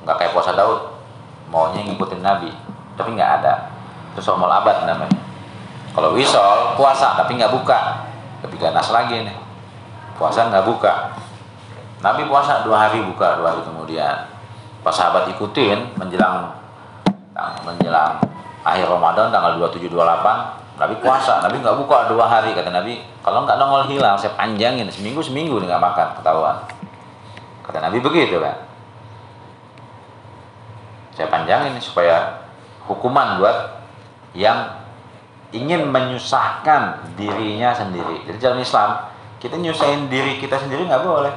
Nggak kayak puasa Daud. Maunya ngikutin Nabi. Tapi nggak ada. Itu somol abad namanya. Kalau wisol puasa tapi nggak buka lebih ganas lagi nih. Puasa nggak buka. Nabi puasa dua hari buka dua hari kemudian. Pas sahabat ikutin menjelang menjelang akhir Ramadan tanggal 27 28 Nabi puasa. Nabi nggak buka dua hari. Kata Nabi kalau nggak nongol hilang saya panjangin. Seminggu seminggu nggak makan. Ketahuan. Kata Nabi begitu kan? Saya panjangin supaya hukuman buat yang ingin menyusahkan dirinya sendiri. Jadi dalam Islam kita nyusahin diri kita sendiri nggak boleh.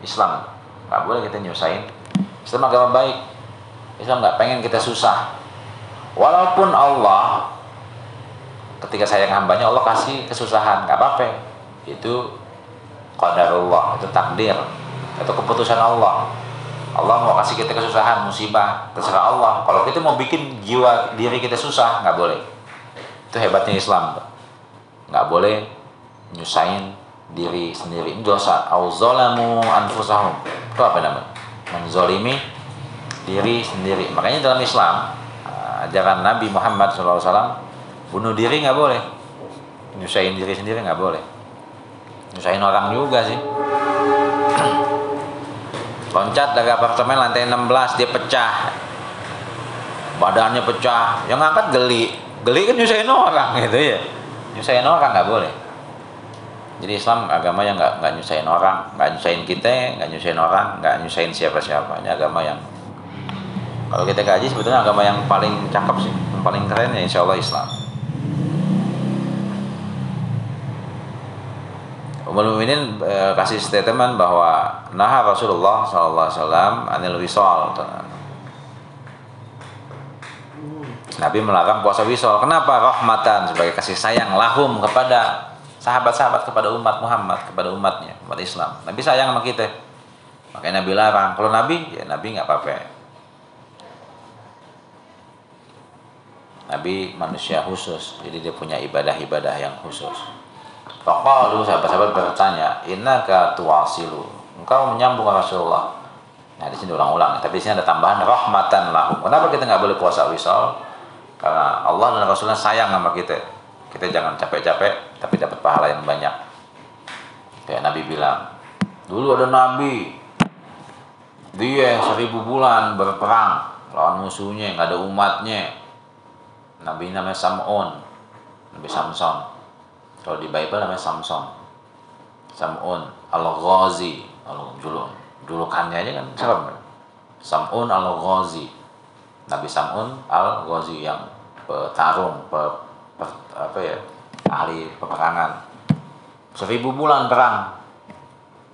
Islam nggak boleh kita nyusahin. Islam agama baik. Islam nggak pengen kita susah. Walaupun Allah ketika sayang hambanya Allah kasih kesusahan nggak apa-apa. Itu qadarullah, itu takdir, itu keputusan Allah. Allah mau kasih kita kesusahan, musibah, terserah Allah. Kalau kita mau bikin jiwa diri kita susah, nggak boleh itu hebatnya Islam. Nggak boleh nyusahin diri sendiri. Dosa. Auzolamu anfusahum. Itu apa namanya? Menzolimi diri sendiri. Makanya dalam Islam uh, ajaran Nabi Muhammad SAW bunuh diri nggak boleh. Nyusahin diri sendiri nggak boleh. Nyusahin orang juga sih. [CLEARS THROAT] Loncat dari apartemen lantai 16 dia pecah. Badannya pecah. Yang ngangkat geli geli kan nyusahin orang gitu ya. Nyusahin orang nggak boleh. Jadi Islam agama yang nggak nggak nyusahin orang nggak nyusahin kita nggak nyusahin orang nggak nyusahin siapa siapa ini agama yang kalau kita kaji sebetulnya agama yang paling cakep sih yang paling keren ya insya Allah Islam. Ummul Mukminin e, kasih statement bahwa nah Rasulullah wasallam anil wisal. Nabi melarang puasa wisal. Kenapa? Rahmatan sebagai kasih sayang lahum kepada sahabat-sahabat kepada umat Muhammad, kepada umatnya, umat Islam. Nabi sayang sama kita. Makanya Nabi larang. Kalau Nabi, ya Nabi nggak apa-apa. Nabi manusia khusus, jadi dia punya ibadah-ibadah yang khusus. Faqalu sahabat-sahabat bertanya, "Innaka tuwasilu?" Engkau menyambung Rasulullah. Nah, di sini ulang-ulang, tapi di sini ada tambahan rahmatan lahum. Kenapa kita nggak boleh puasa wisal? Karena Allah dan Rasulnya sayang sama kita. Kita jangan capek-capek, tapi dapat pahala yang banyak. Kayak Nabi bilang, dulu ada Nabi, dia seribu bulan berperang lawan musuhnya, nggak ada umatnya. Nabi namanya Sam'un, Nabi Samson kalau di Bible namanya Samson Samun al-Ghazi juluk julukannya aja kan serem Samun al-Ghazi Nabi Samun al-Ghazi yang petarung pe, pe, apa ya ahli peperangan. Seribu bulan perang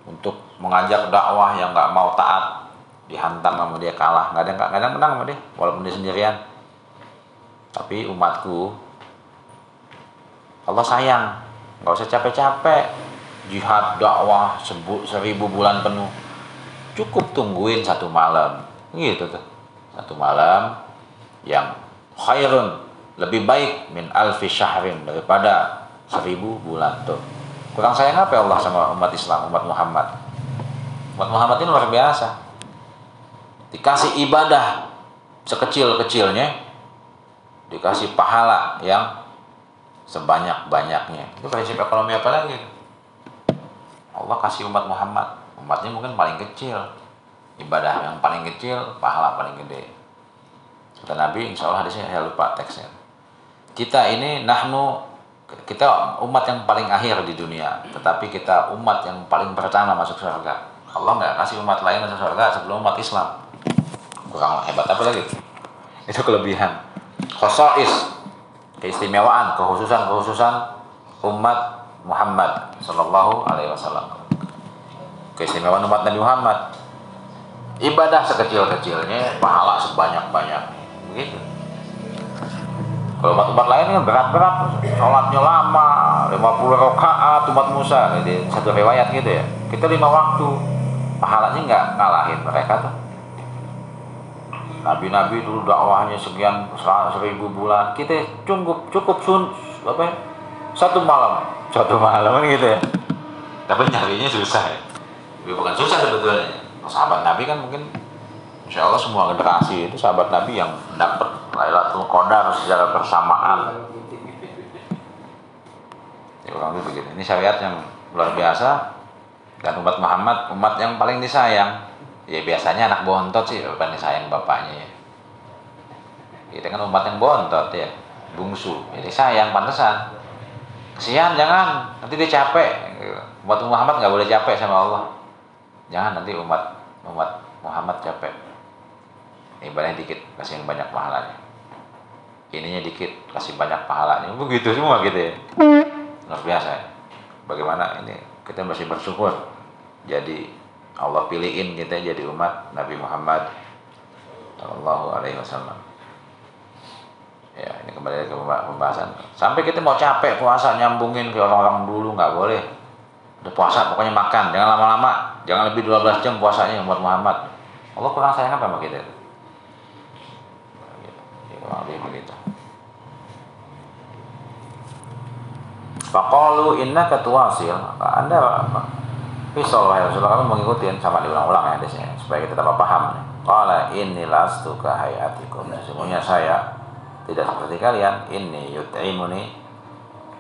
untuk mengajak dakwah yang nggak mau taat dihantam sama dia kalah. Nggak ada nggak ada menang sama dia walaupun dia sendirian. Tapi umatku Allah sayang nggak usah capek-capek. Jihad dakwah sebut seribu bulan penuh. Cukup tungguin satu malam. Gitu tuh. Satu malam yang khairun lebih baik min alfi syahrin daripada seribu bulan tuh kurang sayang apa ya Allah sama umat Islam umat Muhammad umat Muhammad ini luar biasa dikasih ibadah sekecil-kecilnya dikasih pahala yang sebanyak-banyaknya. Itu prinsip ekonomi apa lagi? Allah kasih umat Muhammad. Umatnya mungkin paling kecil. Ibadah yang paling kecil, pahala paling gede. Kata Nabi, insya Allah hadisnya saya lupa teksnya. Kita ini nahnu kita umat yang paling akhir di dunia, tetapi kita umat yang paling pertama masuk surga. Allah nggak kasih umat lain masuk surga sebelum umat Islam. Kurang hebat apa lagi? Itu kelebihan. Khosais keistimewaan, kekhususan-kekhususan umat Muhammad Sallallahu Alaihi Wasallam. Keistimewaan umat Nabi Muhammad. Ibadah sekecil-kecilnya, pahala sebanyak-banyak. Begitu. Kalau umat-umat lain kan berat-berat, sholatnya lama, 50 rakaat umat Musa, jadi satu riwayat gitu ya. Kita lima waktu, pahalanya nggak ngalahin mereka tuh. Nabi-nabi dulu dakwahnya sekian seribu bulan. Kita cukup cukup sun apa ya? Satu malam, satu malam kan gitu ya. Tapi nyarinya susah ya. Tapi bukan susah sebetulnya. Sahabat Nabi kan mungkin Insya Allah semua generasi itu sahabat Nabi yang dapat Lailatul Qadar secara bersamaan. Ya kurang lebih begitu. Ini syariat yang luar biasa. Dan umat Muhammad umat yang paling disayang. Ya biasanya anak bontot sih bukan sayang bapaknya ya. Kita kan umat yang bontot ya. Bungsu. Jadi sayang pantesan. Kesian jangan. Nanti dia capek. Umat Muhammad nggak boleh capek sama Allah. Jangan nanti umat umat Muhammad capek ibadahnya dikit kasih yang banyak pahalanya ininya dikit kasih banyak pahalanya begitu semua gitu ya luar biasa ya. bagaimana ini kita masih bersyukur jadi Allah pilihin kita jadi umat Nabi Muhammad Shallallahu Alaihi Wasallam. Ya, ini kembali ke pembahasan. Sampai kita mau capek puasa nyambungin ke orang-orang dulu nggak boleh. Udah puasa pokoknya makan, jangan lama-lama, jangan lebih 12 jam puasanya umat Muhammad. Allah kurang sayang apa sama kita? Ya, lebih begitu. Faqalu inna katuasil. Anda Pisau wahai Rasulullah kami mengikuti sama diulang-ulang ya hadisnya supaya kita dapat paham. Qala inni lastu ka hayatikum. Sesungguhnya saya tidak seperti kalian. Ini yut'imuni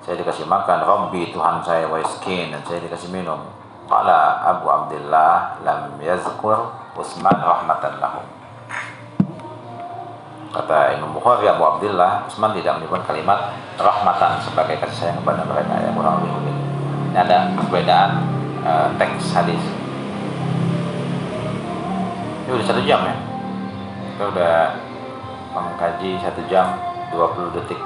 saya dikasih makan Rabbi Tuhan saya wa iskin dan saya dikasih minum qala Abu Abdullah lam yazkur Utsman rahmatan lahu kata Imam Bukhari Abu Abdullah Utsman tidak menyebut kalimat rahmatan sebagai kasih sayang kepada mereka yang kurang lebih begitu. Ini ada perbedaan uh, teks hadis. Ini udah satu jam ya? Kita udah mengkaji satu jam 20 detik.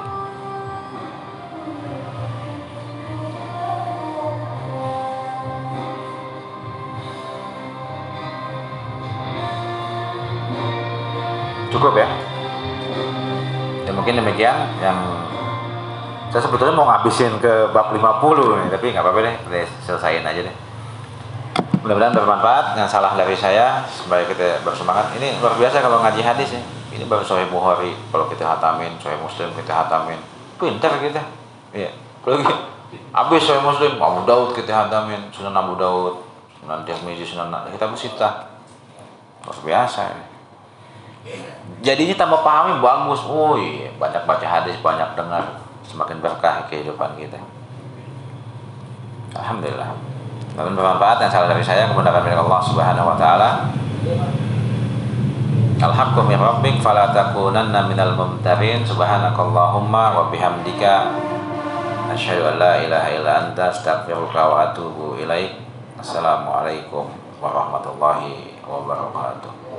Cukup ya mungkin demikian yang saya sebetulnya mau ngabisin ke bab 50 nih tapi nggak apa-apa deh kita selesaiin aja deh. Mudah-mudahan bermanfaat yang salah dari saya supaya kita bersemangat. Ini luar biasa kalau ngaji hadis ya. Ini baru Sahih Bukhari kalau kita hatamin Sahih Muslim kita hatamin. Pintar kita. Iya. Lagi habis Sahih Muslim Abu Daud kita hatamin Sunan Abu Daud Sunan Tirmizi Sunan kita bersita luar biasa ini jadinya tambah pahami bagus. Oh iya banyak baca hadis banyak dengar. Semakin berkah kehidupan kita. Alhamdulillah. Namun bermanfaat yang salah dari saya kemudian milik Allah Subhanahu wa taala. Al-haqqu min rabbik fala takunanna minal mumtarin. Subhanakallahumma wa bihamdika. Asyhadu an la ilaha illa anta astaghfiruka wa atubu ilaik. Assalamualaikum warahmatullahi wabarakatuh